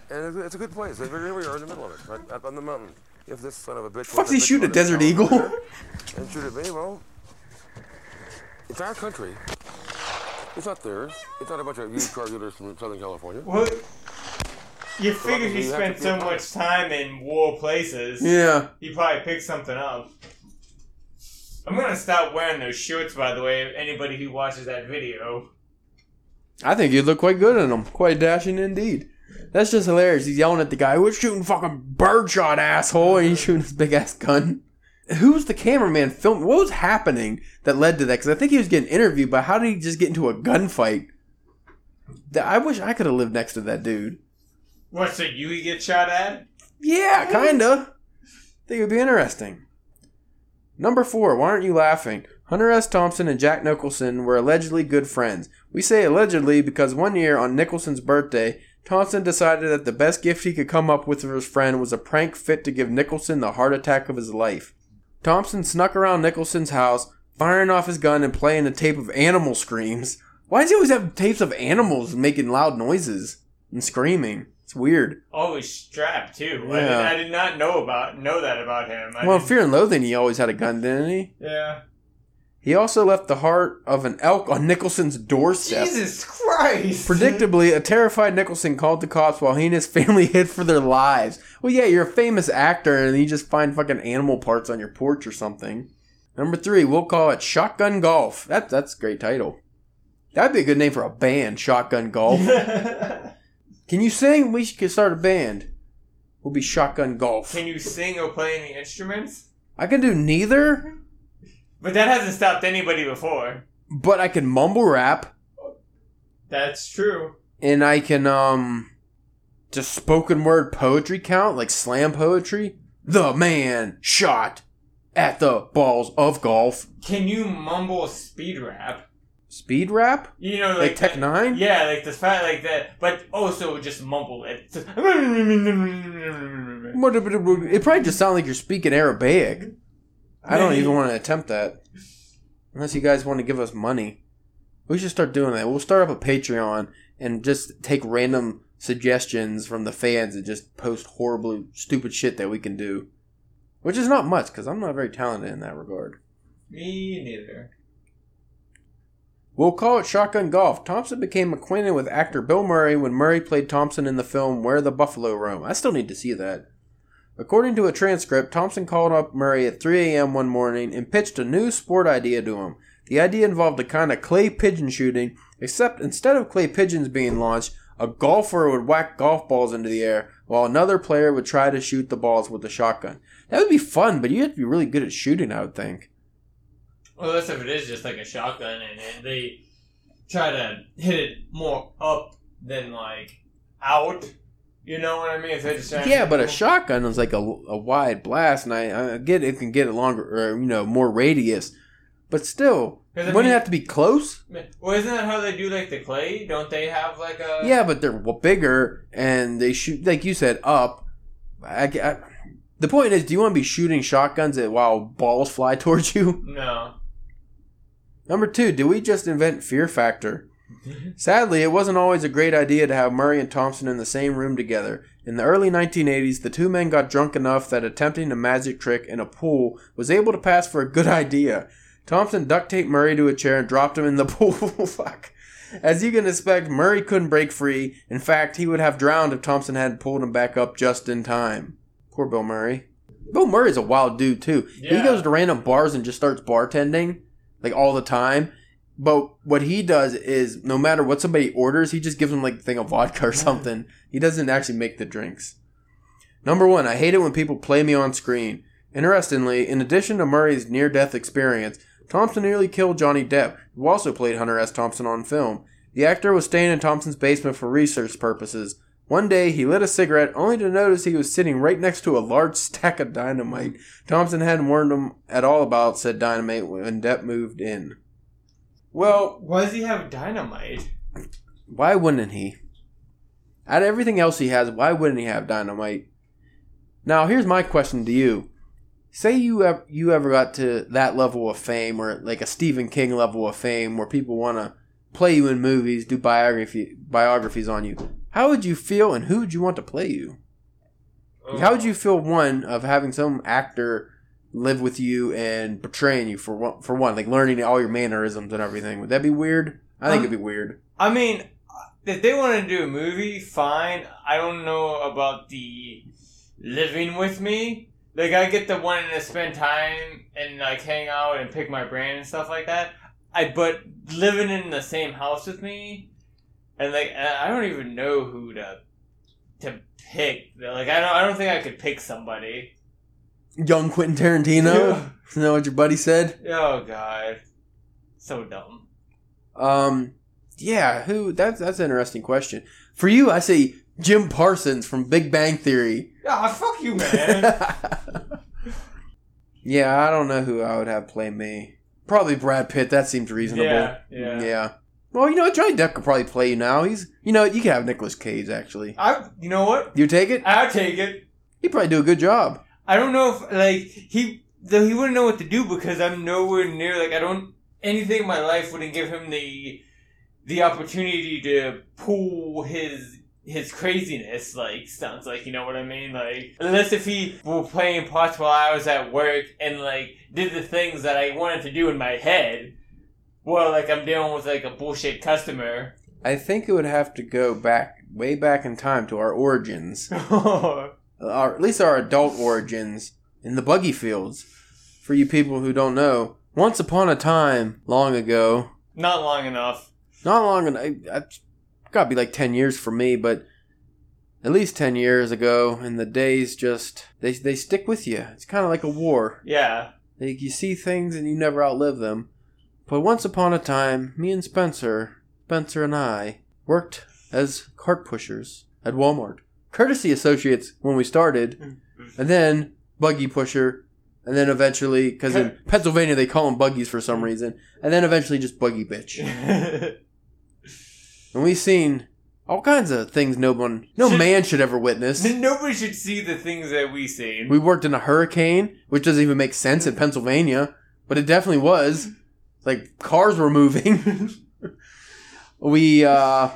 And it's, it's a good place. Here we are in the middle of it, right up on the mountain. If this son of a bitch Fuck's he shoot a desert eagle? And shoot at me, well, it's our country. It's not theirs. It's not a bunch of used car dealers from Southern California. What? You figure he you spent so a much time in war places. Yeah. He probably picked something up. I'm gonna stop wearing those shorts, by the way. Anybody who watches that video. I think you'd look quite good in them. Quite dashing indeed. That's just hilarious. He's yelling at the guy, We're shooting fucking birdshot, asshole. And he's shooting his big ass gun. Who was the cameraman filming? What was happening that led to that? Because I think he was getting interviewed, but how did he just get into a gunfight? I wish I could have lived next to that dude. What? So you get shot at? Yeah, kinda. Think it'd be interesting. Number four, why aren't you laughing? Hunter S. Thompson and Jack Nicholson were allegedly good friends. We say allegedly because one year on Nicholson's birthday, Thompson decided that the best gift he could come up with for his friend was a prank fit to give Nicholson the heart attack of his life. Thompson snuck around Nicholson's house, firing off his gun and playing a tape of animal screams. <laughs> Why does he always have tapes of animals making loud noises and screaming? It's weird. Always strapped too. I, did, Yeah. I did not know about know that about him. I Well, didn't- Fear and Loathing, he always had a gun, didn't he? yeah. He also left the heart of an elk on Nicholson's doorstep. Jesus Christ! Predictably, a terrified Nicholson called the cops while he and his family <laughs> hid for their lives. Well, yeah, you're a famous actor and you just find fucking animal parts on your porch or something. Number three, we'll call it Shotgun Golf. That, that's a great title. That'd be a good name for a band, Shotgun Golf. <laughs> Can you sing? We should start a band. We'll be Shotgun Golf. Can you sing or play any instruments? I can do neither, But that hasn't stopped anybody before. but I can mumble rap. That's true. and I can um just spoken word poetry count like slam poetry. The man shot at the balls of golf. Can you mumble speed rap? Speed rap You know, like, like, Tech N9ne. Yeah, like the fact like that, but also just mumble it. <laughs> It probably just sounds like you're speaking Arabic. I don't even want to attempt that, unless you guys want to give us money. We should start doing that. We'll start up a Patreon and just take random suggestions from the fans and just post horribly stupid shit that we can do, which is not much because I'm not very talented in that regard. Me neither. We'll call it Shotgun Golf. Thompson became acquainted with actor Bill Murray when Murray played Thompson in the film Where the Buffalo Roam. I still need to see that. According to a transcript, Thompson called up Murray at 3 a.m. one morning and pitched a new sport idea to him. The idea involved a kind of clay pigeon shooting, except instead of clay pigeons being launched, a golfer would whack golf balls into the air while another player would try to shoot the balls with a shotgun. That would be fun, but you have to be really good at shooting, I would think. Well, that's if it is just like a shotgun and, and they try to hit it more up than like out. You know what I mean? Just Yeah, but a shotgun is like a, a wide blast, and I, I get it can get a longer or you know more radius, but still, wouldn't mean- it have to be close? Well, isn't that how they do like the clay? Don't they have like a? Yeah, but they're bigger and they shoot like you said up. I, I- the point is, do you want to be shooting shotguns at while balls fly <laughs> towards you? No. Number two, do we just invent fear factor? Sadly, it wasn't always a great idea to have Murray and Thompson in the same room together. In the early 1980s, the two men got drunk enough that attempting a magic trick in a pool was able to pass for a good <laughs> idea. Thompson duct taped Murray to a chair and dropped him in the <laughs> pool. Fuck. As you can expect, Murray couldn't break free. In fact, he would have drowned if Thompson hadn't pulled him back up just in time. Poor Bill Murray. Bill Murray's a wild dude, too. He goes to random bars and just starts bartending, like all the time. But what he does is, no matter what somebody orders, he just gives them like a thing of vodka or something. He doesn't actually make the drinks. Number one, I hate it when people play me on screen. Interestingly, in addition to Murray's near death experience, Thompson nearly killed Johnny Depp, who also played Hunter S. Thompson on film. The actor was staying in Thompson's basement for research purposes. One day, he lit a cigarette only to notice he was sitting right next to a large stack of dynamite. Thompson hadn't warned him at all about said dynamite when Depp moved in. Well, Why does he have dynamite? why wouldn't he? Out of everything else he has, why wouldn't he have dynamite? Now, here's my question to you. Say you ever, you ever got to that level of fame, or like a Stephen King level of fame, where people want to play you in movies, do biography biographies on you. How would you feel, and who would you want to play you? How would you feel one of having some actor live with you and portraying you for one, for one, like learning all your mannerisms and everything? Would that be weird? I think Um, it'd be weird. I mean, if they want to do a movie, fine. I don't know about the living with me. Like, I get the wanting to spend time and like hang out and pick my brain and stuff like that. I but living in the same house with me, and like I I don't even know who to to pick. Like, I don't. I don't think I could pick somebody. Young Quentin Tarantino. Isn't that what your buddy said? Oh God, so dumb. Um, yeah. Who? That's that's an interesting question. For you, I say Jim Parsons from Big Bang Theory. Ah, fuck you, man. <laughs> yeah, I don't know who I would have play me. Probably Brad Pitt. That seems reasonable. yeah, yeah. Yeah. Well, you know what? Johnny Depp could probably play you now. He's, you know, you could have Nicolas Cage actually. I. You know what? You take it? I'll take it. He'd probably do a good job. I don't know if like he though he wouldn't know what to do because I'm nowhere near like I don't anything in my life wouldn't give him the the opportunity to pull his his craziness like sounds like you know what I mean like unless if he were playing parts while I was at work and like did the things that I wanted to do in my head well like I'm dealing with like a bullshit customer I think it would have to go back, way back in time to our origins. <laughs> our, at least our adult origins in the buggy fields. For you people who don't know, once upon a time, long ago, not long enough not long enough, it's got to be like 10 years for me, but at least 10 years ago, and the days just, they, they stick with you. It's kind of like a war. yeah Like you see things and you never outlive them. But once upon a time, me and Spencer, Spencer and I, worked as cart pushers at Walmart. Courtesy associates when we started, and then buggy pusher, and then eventually, because in <laughs> Pennsylvania they call them buggies for some reason, and then eventually just buggy bitch. <laughs> And we've seen all kinds of things no one, no Should- man should ever witness. <laughs> Nobody should see the things that we see. We worked in a hurricane, which doesn't even make sense in Pennsylvania, but it definitely was. Like cars were moving. we uh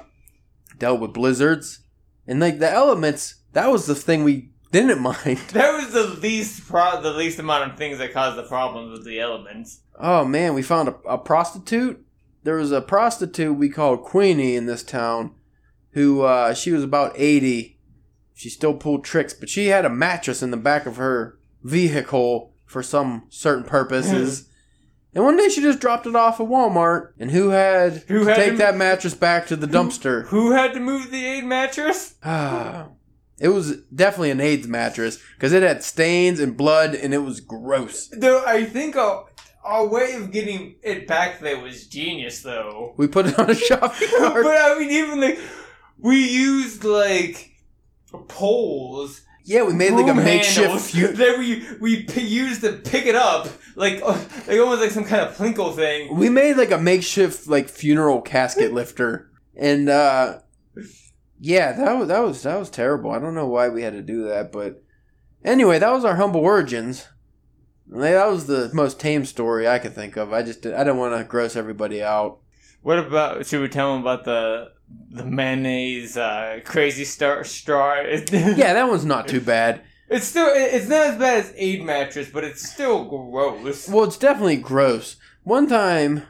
dealt with blizzards and like the elements, that was the thing we didn't <laughs> mind. that was the least pro- the least amount of things that caused the problems with the elements. Oh man, we found a, a prostitute. There was a prostitute we called Queenie in this town who uh she was about 80. She still pulled tricks, but she had a mattress in the back of her vehicle for some certain purposes. <laughs> and one day she just dropped it off at Walmart, and who had Who to had take to- that mattress back to the dumpster? Who had to move the aid mattress? Ah, <sighs> it was definitely an AIDS mattress because it had stains and blood, and it was gross. Though I think our, our way of getting it back there was genius, though. We put it on a shopping <laughs> cart. but. I mean, even like we used like poles. Yeah, we made like a makeshift few. <laughs> that we we p- used to pick it up, like uh, like almost like some kind of plinkle thing. We made like a makeshift like funeral casket lifter, and uh yeah, that was that was that was terrible. I don't know why we had to do that, but anyway, that was our humble origins. That was the most tame story I could think of. I just I don't want to gross everybody out. What about? Should we tell them about the the mayonnaise uh, crazy star straw? <laughs> Yeah, that one's not too bad. it's still it's not as bad as Aid mattress, but it's still gross. Well, it's definitely gross. One time,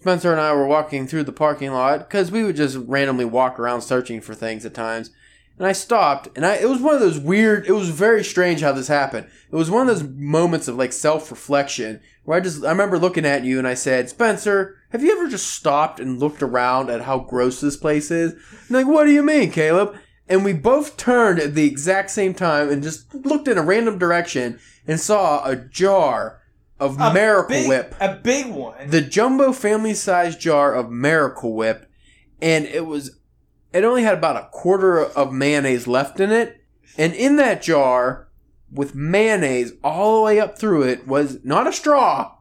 Spencer and I were walking through the parking lot because we would just randomly walk around searching for things at times. And I stopped, and I it was one of those weird. It was very strange how this happened. It was one of those moments of like self reflection where I just I remember looking at you and I said, Spencer, have you ever just stopped and looked around at how gross this place is? And like, what do you mean, Caleb? And we both turned at the exact same time and just looked in a random direction and saw a jar of A Miracle big- Whip a big one. the jumbo family size jar of Miracle Whip, and it was it only had about a quarter of mayonnaise left in it, and in that jar with mayonnaise all the way up through it was not a straw,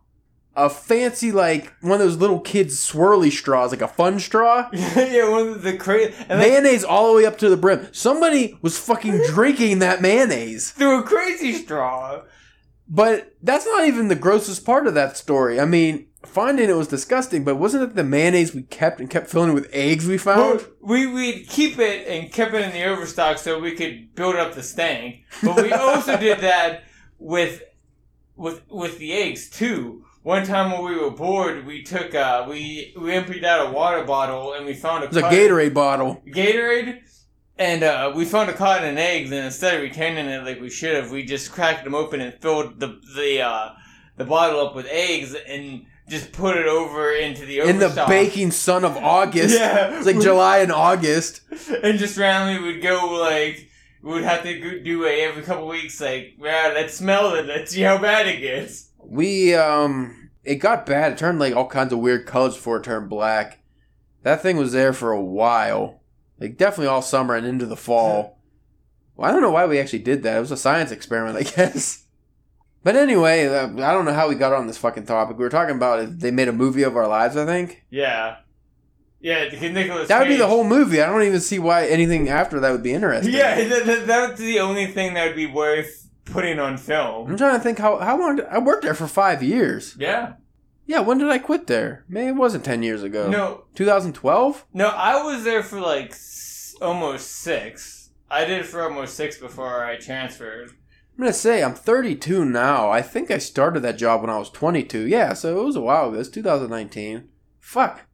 a fancy like one of those little kids swirly straws, like a fun straw. <laughs> yeah, one of the crazy Mayonnaise all the way up to the brim. Somebody was fucking <laughs> drinking that mayonnaise. through a crazy straw. But that's not even the grossest part of that story. I mean, finding it was disgusting, but wasn't it the mayonnaise we kept and kept filling it with eggs we found? We we'd keep it and kept it in the overstock so we could build up the stank. But we <laughs> also did that with with with the eggs too. One time when we were bored, we took uh we we emptied out a water bottle and we found a It was a Gatorade bottle. Gatorade. And uh, we found a carton of eggs, and instead of retaining it like we should have, we just cracked them open and filled the the uh, the bottle up with eggs, and just put it over into the In the baking sun of August. Yeah. It's like July and August. <laughs> and just randomly would go like we would have to go- do a every couple weeks like yeah let's smell it let's see how bad it gets We, um, it got bad. It turned like all kinds of weird colors before it turned black. That thing was there for a while. Like, definitely all summer and into the fall. <laughs> Well, I don't know why we actually did that. It was a science experiment, I <laughs> guess. But anyway, uh, I don't know how we got on this fucking topic. We were talking about. They made a movie of our lives, I think. yeah yeah Nicholas That would be the whole movie. I don't even see why anything after that would be interesting. yeah that, that, that's the only thing that would be worth putting on film. I'm trying to think how how long did, I worked there for five years. yeah Yeah, when did I quit there? Maybe it wasn't ten years ago. no 2012. no I was there for like s- almost six I did it for almost six before I transferred I'm gonna say I'm 32 now. I think I started that job when I was 22. Yeah, so it was a while ago. It's 2019. Fuck.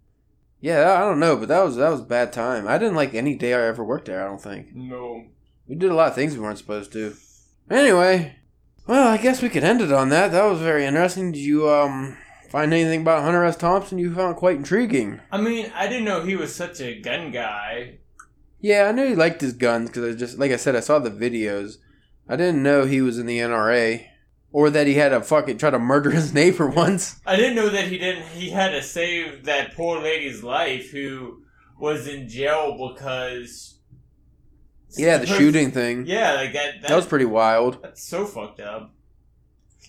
Yeah, I don't know, but that was that was a bad time. I didn't like any day I ever worked there. I don't think no we did a lot of things we weren't supposed to. Anyway, well, I guess we could end it on that. That was very interesting. Did you um find anything about Hunter S. Thompson you found quite intriguing? I mean I didn't know he was such a gun guy Yeah, I knew he liked his guns because I just like I said, I saw the videos. I didn't know he was in the NRA or that he had to fucking try to murder his neighbor <laughs> once. I didn't know that he didn't. He had to save that poor lady's life who was in jail because. Yeah, the shooting thing. Yeah, like that. That, That was pretty wild. That's so fucked up.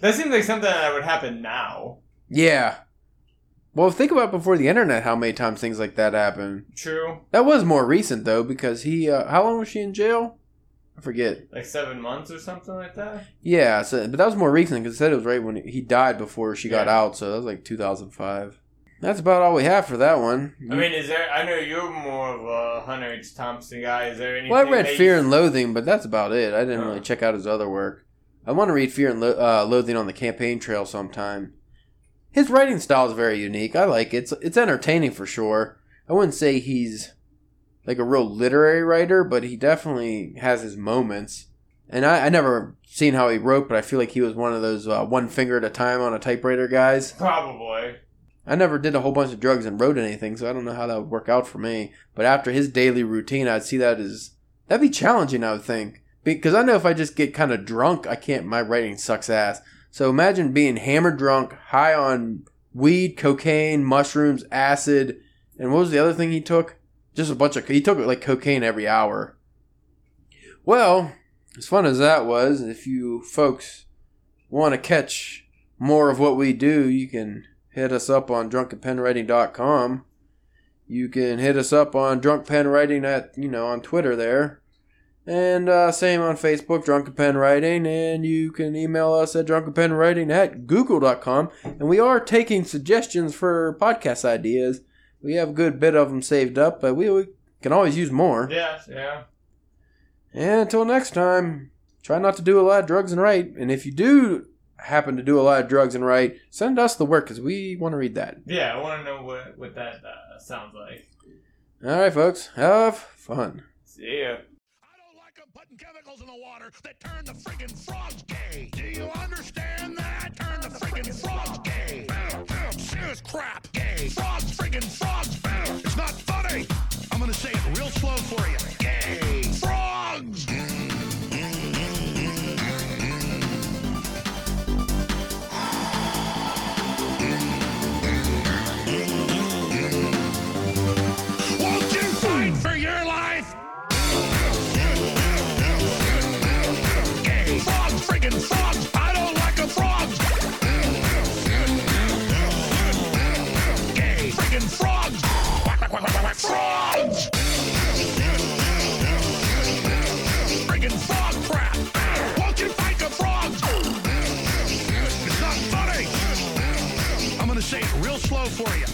That seems like something that would happen now. Yeah. Well, think about before the internet how many times things like that happen. True. That was more recent though because he. Uh, how long was she in jail? I forget. Like seven months or something like that. Yeah, so, but that was more recent because it said it was right when he died before she got out, so that was like 2005. That's about all we have for that one. I mean, is there? I know you're more of a Hunter H. Thompson guy. Is there anything? Well, I read Fear and Loathing, but that's about it. I didn't Oh. really check out his other work. I want to read Fear and Lo- uh, Loathing on the campaign trail sometime. His writing style is very unique. I like it. It's, it's entertaining for sure. I wouldn't say he's like a real literary writer, but he definitely has his moments. And I, I never seen how he wrote, but I feel like he was one of those uh, one finger at a time on a typewriter guys. Probably. I never did a whole bunch of drugs and wrote anything, so I don't know how that would work out for me. But after his daily routine, I'd see that as that'd be challenging. I would think because I know if I just get kind of drunk, I can't. My writing sucks ass. So imagine being hammered drunk, high on weed, cocaine, mushrooms, acid, and what was the other thing he took? Just a bunch of he took like cocaine every hour. Well, as fun as that was, if you folks want to catch more of what we do, you can hit us up on drunkenpenwriting.com. You can hit us up on drunkpenwriting at you know on Twitter there. And uh, same on Facebook, Drunken Pen Writing, and you can email us at drunkenpenwriting at google.com. And we are taking suggestions for podcast ideas. We have a good bit of them saved up, but we, we can always use more. Yeah, yeah. And until next time, try not to do a lot of drugs and write. And if you do happen to do a lot of drugs and write, send us the work because we want to read that. Yeah, I want to know what, what that uh, sounds like. All right, folks, have fun. See ya. I don't like 'em putting chemicals in the water that turn the friggin' frogs gay. Do you understand that? Turn the friggin' frogs gay. Serious crap. Frogs, friggin' frogs. It's not funny. I'm gonna say it real slow for you. Gay. Frogs. Won't you fight for your life? Frogs, friggin' frogs. Say it real slow for you.